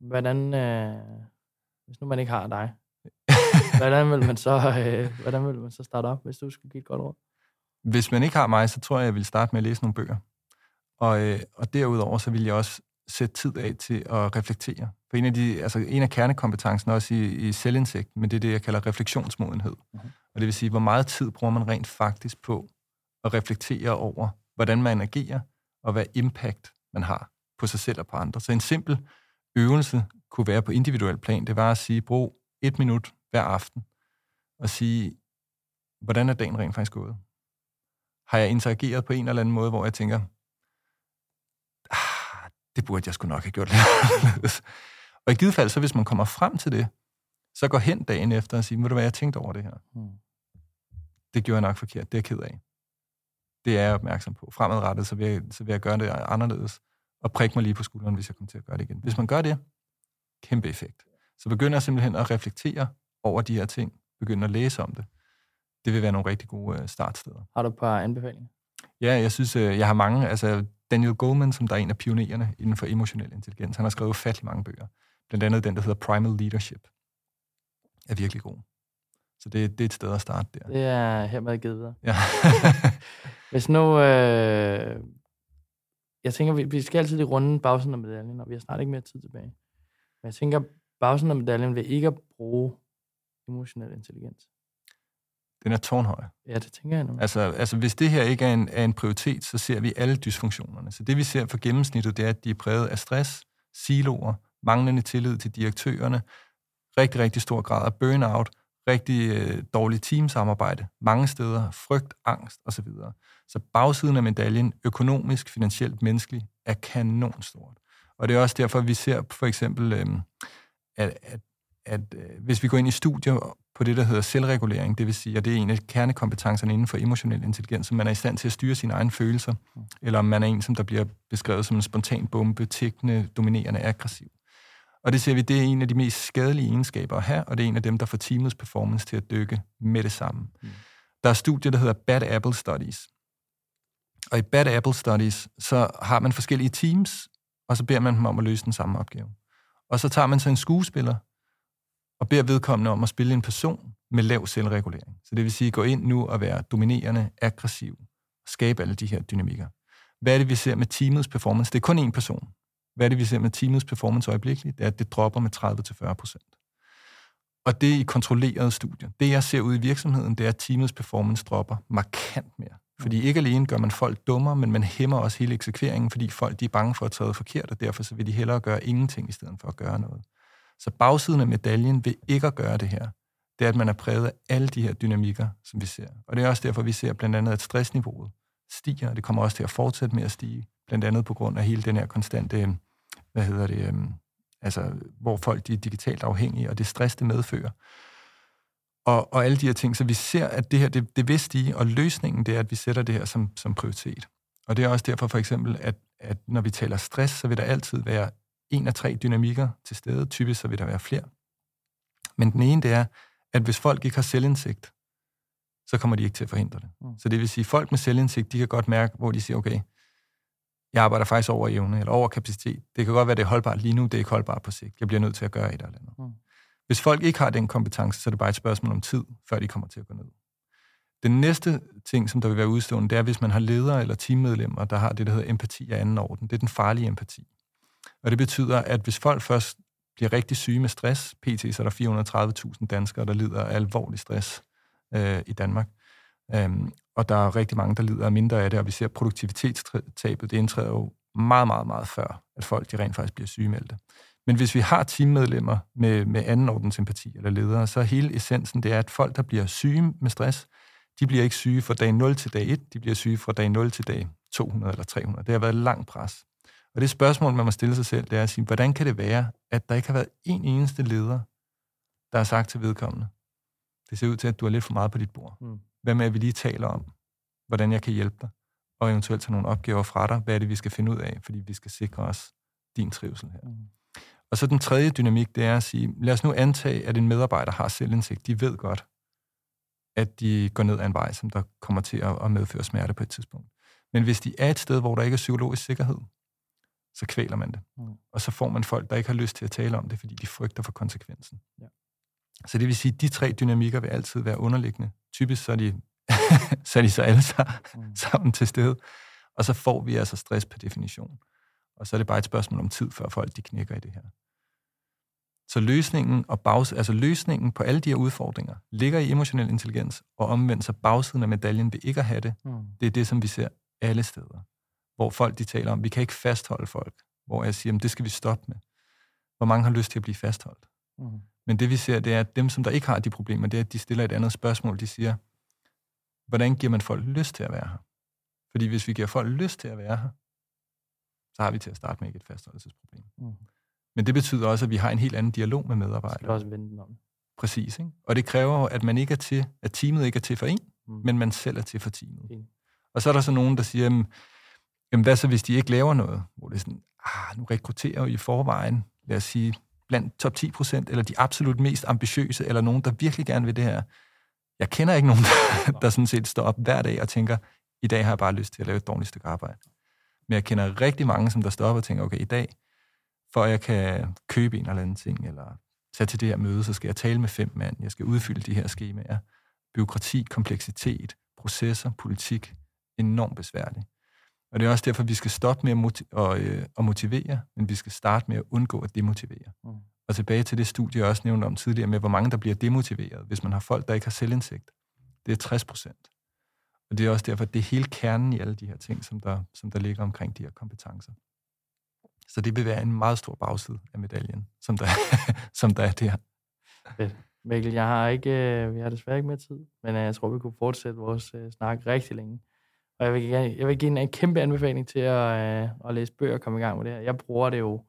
Hvordan, øh, hvis nu man ikke har dig, hvordan vil man så, øh, hvordan vil man så starte op, hvis du skulle give et godt råd? Hvis man ikke har mig, så tror jeg, jeg vil starte med at læse nogle bøger. Og, øh, og derudover, så vil jeg også sætte tid af til at reflektere. For en af, de, altså en af kernekompetencen også i, i selvindsigt, men det er det, jeg kalder refleksionsmodenhed. Mhm. Og det vil sige, hvor meget tid bruger man rent faktisk på at reflektere over, hvordan man agerer, og hvad impact man har på sig selv og på andre. Så en simpel øvelse kunne være på individuel plan, det var at sige, brug et minut hver aften, og sige, hvordan er dagen rent faktisk gået? Har jeg interageret på en eller anden måde, hvor jeg tænker, ah, det burde jeg sgu nok have gjort lidt. Og i givet fald, så hvis man kommer frem til det, så går hen dagen efter og siger, ved du hvad, jeg tænkte over det her. Mm. Det gjorde jeg nok forkert, det er jeg ked af. Det er jeg opmærksom på. Fremadrettet, så vil jeg, så vil jeg gøre det anderledes, og prikke mig lige på skulderen, hvis jeg kommer til at gøre det igen. Hvis man gør det, kæmpe effekt. Så begynder jeg simpelthen at reflektere over de her ting, begynder at læse om det. Det vil være nogle rigtig gode øh, startsteder. Har du et par anbefalinger? Ja, jeg synes, øh, jeg har mange. Altså, Daniel Goleman, som der er en af pionererne inden for emotionel intelligens, han har skrevet ufattelig mange bøger. Blandt andet den, der hedder Primal Leadership. Er virkelig god. Så det, det er et sted at starte der. Det er hermed givet videre. Ja. Hvis nu... Øh, jeg tænker, vi, vi skal altid lige runde bagsiden af medaljen, og vi har snart ikke mere tid tilbage. Men jeg tænker, bagsiden af medaljen vil ikke at bruge emotionel intelligens. den er tårnhøj. Ja, det tænker jeg nu. Altså, altså hvis det her ikke er en, er en prioritet, så ser vi alle dysfunktionerne. Så det vi ser for gennemsnittet, det er, at de er præget af stress, siloer, manglende tillid til direktørerne, rigtig, rigtig stor grad af burnout, rigtig øh, dårligt teamsamarbejde, mange steder, frygt, angst osv. Så bagsiden af medaljen, økonomisk, finansielt, menneskeligt, er kanonstort. Og det er også derfor, vi ser for eksempel, øh, at, at, at øh, hvis vi går ind i studier på det, der hedder selvregulering, det vil sige, at det er en af kernekompetencerne inden for emotionel intelligens, så man er i stand til at styre sine egne følelser, mm. eller om man er en, som der bliver beskrevet som en spontan bombe, tækkende, dominerende, aggressiv. Og det ser vi, det er en af de mest skadelige egenskaber at have, og det er en af dem, der får teamets performance til at dykke med det samme. Mm. Der er studier, der hedder Bad Apple Studies. Og i Bad Apple Studies, så har man forskellige teams, og så beder man dem om at løse den samme opgave. Og så tager man så en skuespiller, og beder vedkommende om at spille en person med lav selvregulering. Så det vil sige, gå ind nu og være dominerende, aggressiv, og skabe alle de her dynamikker. Hvad er det, vi ser med teamets performance? Det er kun én person. Hvad er det, vi ser med teamets performance øjeblikkeligt? Det er, at det dropper med 30-40 procent. Og det er i kontrollerede studier. Det, jeg ser ud i virksomheden, det er, at teamets performance dropper markant mere. Fordi ikke alene gør man folk dummere, men man hæmmer også hele eksekveringen, fordi folk de er bange for at træde forkert, og derfor så vil de hellere gøre ingenting, i stedet for at gøre noget. Så bagsiden af medaljen ved ikke at gøre det her, det er, at man er præget af alle de her dynamikker, som vi ser. Og det er også derfor, vi ser blandt andet, at stressniveauet stiger, og det kommer også til at fortsætte med at stige, blandt andet på grund af hele den her konstante, hvad hedder det, øhm, altså hvor folk de er digitalt afhængige, og det stress, det medfører. Og, og alle de her ting. Så vi ser, at det her, det, det vil stige, og løsningen, det er, at vi sætter det her som, som prioritet. Og det er også derfor for eksempel, at, at når vi taler stress, så vil der altid være en af tre dynamikker til stede. Typisk så vil der være flere. Men den ene, det er, at hvis folk ikke har selvindsigt, så kommer de ikke til at forhindre det. Mm. Så det vil sige, at folk med selvindsigt, de kan godt mærke, hvor de siger, okay, jeg arbejder faktisk over evne, eller over kapacitet. Det kan godt være, det er holdbart lige nu, det er ikke holdbart på sigt. Jeg bliver nødt til at gøre et eller andet. Mm. Hvis folk ikke har den kompetence, så er det bare et spørgsmål om tid, før de kommer til at gå ned. Den næste ting, som der vil være udstående, det er, hvis man har ledere eller teammedlemmer, der har det, der hedder empati af anden orden. Det er den farlige empati. Og det betyder, at hvis folk først bliver rigtig syge med stress, pt. så er der 430.000 danskere, der lider af alvorlig stress øh, i Danmark. Øhm, og der er rigtig mange, der lider af mindre af det, og vi ser produktivitetstabet, det indtræder jo meget, meget, meget før, at folk de rent faktisk bliver sygemeldte. Men hvis vi har teammedlemmer med, med anden ordens empati eller ledere, så er hele essensen, det er, at folk, der bliver syge med stress, de bliver ikke syge fra dag 0 til dag 1, de bliver syge fra dag 0 til dag 200 eller 300. Det har været lang pres. Og det spørgsmål, man må stille sig selv, det er at sige, hvordan kan det være, at der ikke har været en eneste leder, der har sagt til vedkommende, det ser ud til, at du har lidt for meget på dit bord. Mm. Hvad med, at vi lige taler om, hvordan jeg kan hjælpe dig, og eventuelt tage nogle opgaver fra dig. Hvad er det, vi skal finde ud af, fordi vi skal sikre os din trivsel her. Mm. Og så den tredje dynamik, det er at sige, lad os nu antage, at en medarbejder har selvindsigt. De ved godt, at de går ned ad en vej, som der kommer til at medføre smerte på et tidspunkt. Men hvis de er et sted, hvor der ikke er psykologisk sikkerhed, så kvæler man det. Mm. Og så får man folk, der ikke har lyst til at tale om det, fordi de frygter for konsekvensen. Ja. Så det vil sige, at de tre dynamikker vil altid være underliggende. Typisk så er de så, er de så alle mm. sammen til stede. Og så får vi altså stress per definition. Og så er det bare et spørgsmål om tid, før folk de knækker i det her. Så løsningen, og bags, altså løsningen på alle de her udfordringer ligger i emotionel intelligens, og omvendt så bagsiden af medaljen ved ikke at have det. Mm. Det er det, som vi ser alle steder. Hvor folk de taler om, vi kan ikke fastholde folk. Hvor jeg siger, det skal vi stoppe med. Hvor mange har lyst til at blive fastholdt. Mm. Men det vi ser, det er, at dem, som der ikke har de problemer, det er, at de stiller et andet spørgsmål. De siger, hvordan giver man folk lyst til at være her? Fordi hvis vi giver folk lyst til at være her, så har vi til at starte med ikke et fastholdelsesproblem. Mm. Men det betyder også, at vi har en helt anden dialog med medarbejdere. Skal også vende den om. Præcis. Ikke? Og det kræver at man ikke er til, at teamet ikke er til for en, mm. men man selv er til for teamet. Okay. Og så er der så nogen, der siger, jamen, jamen, hvad så hvis de ikke laver noget? Hvor det er sådan, ah, nu rekrutterer jo i forvejen, lad os sige, blandt top 10 procent, eller de absolut mest ambitiøse, eller nogen, der virkelig gerne vil det her. Jeg kender ikke nogen, der, der sådan set står op hver dag og tænker, i dag har jeg bare lyst til at lave et dårligt stykke arbejde. Men jeg kender rigtig mange, som der står op og tænker, okay, i dag, for at jeg kan købe en eller anden ting, eller tage til det her møde, så skal jeg tale med fem mand, jeg skal udfylde de her skemaer. Byråkrati, kompleksitet, processer, politik, enormt besværligt. Og det er også derfor, vi skal stoppe med at, motiv- og, øh, at motivere, men vi skal starte med at undgå at demotivere. Mm. Og tilbage til det studie, jeg også nævnte om tidligere, med hvor mange der bliver demotiveret, hvis man har folk, der ikke har selvindsigt. Det er 60 procent. Og det er også derfor, det er hele kernen i alle de her ting, som der, som der ligger omkring de her kompetencer. Så det vil være en meget stor bagside af medaljen, som der, som der er der. Fedt. Mikkel, jeg har ikke, øh, vi har desværre ikke mere tid, men øh, jeg tror, vi kunne fortsætte vores øh, snak rigtig længe. Og jeg vil, jeg vil give en, en kæmpe anbefaling til at, at læse bøger og komme i gang med det her. Jeg bruger det jo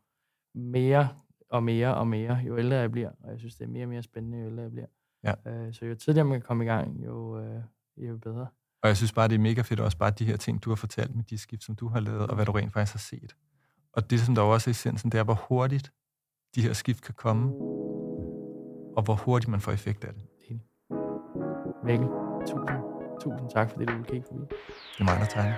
mere og mere og mere, jo ældre jeg bliver, og jeg synes, det er mere og mere spændende, jo ældre jeg bliver. Ja. Så jo tidligere man kan komme i gang, jo, jo bedre. Og jeg synes bare, det er mega fedt også bare de her ting, du har fortalt med de skift, som du har lavet, og hvad du rent faktisk har set. Og det, som der også er essensen, det er, hvor hurtigt de her skift kan komme, og hvor hurtigt man får effekt af det. Mikkel, tusind, Tusind tak for det, du kigge forbi. Det er mig, der tager.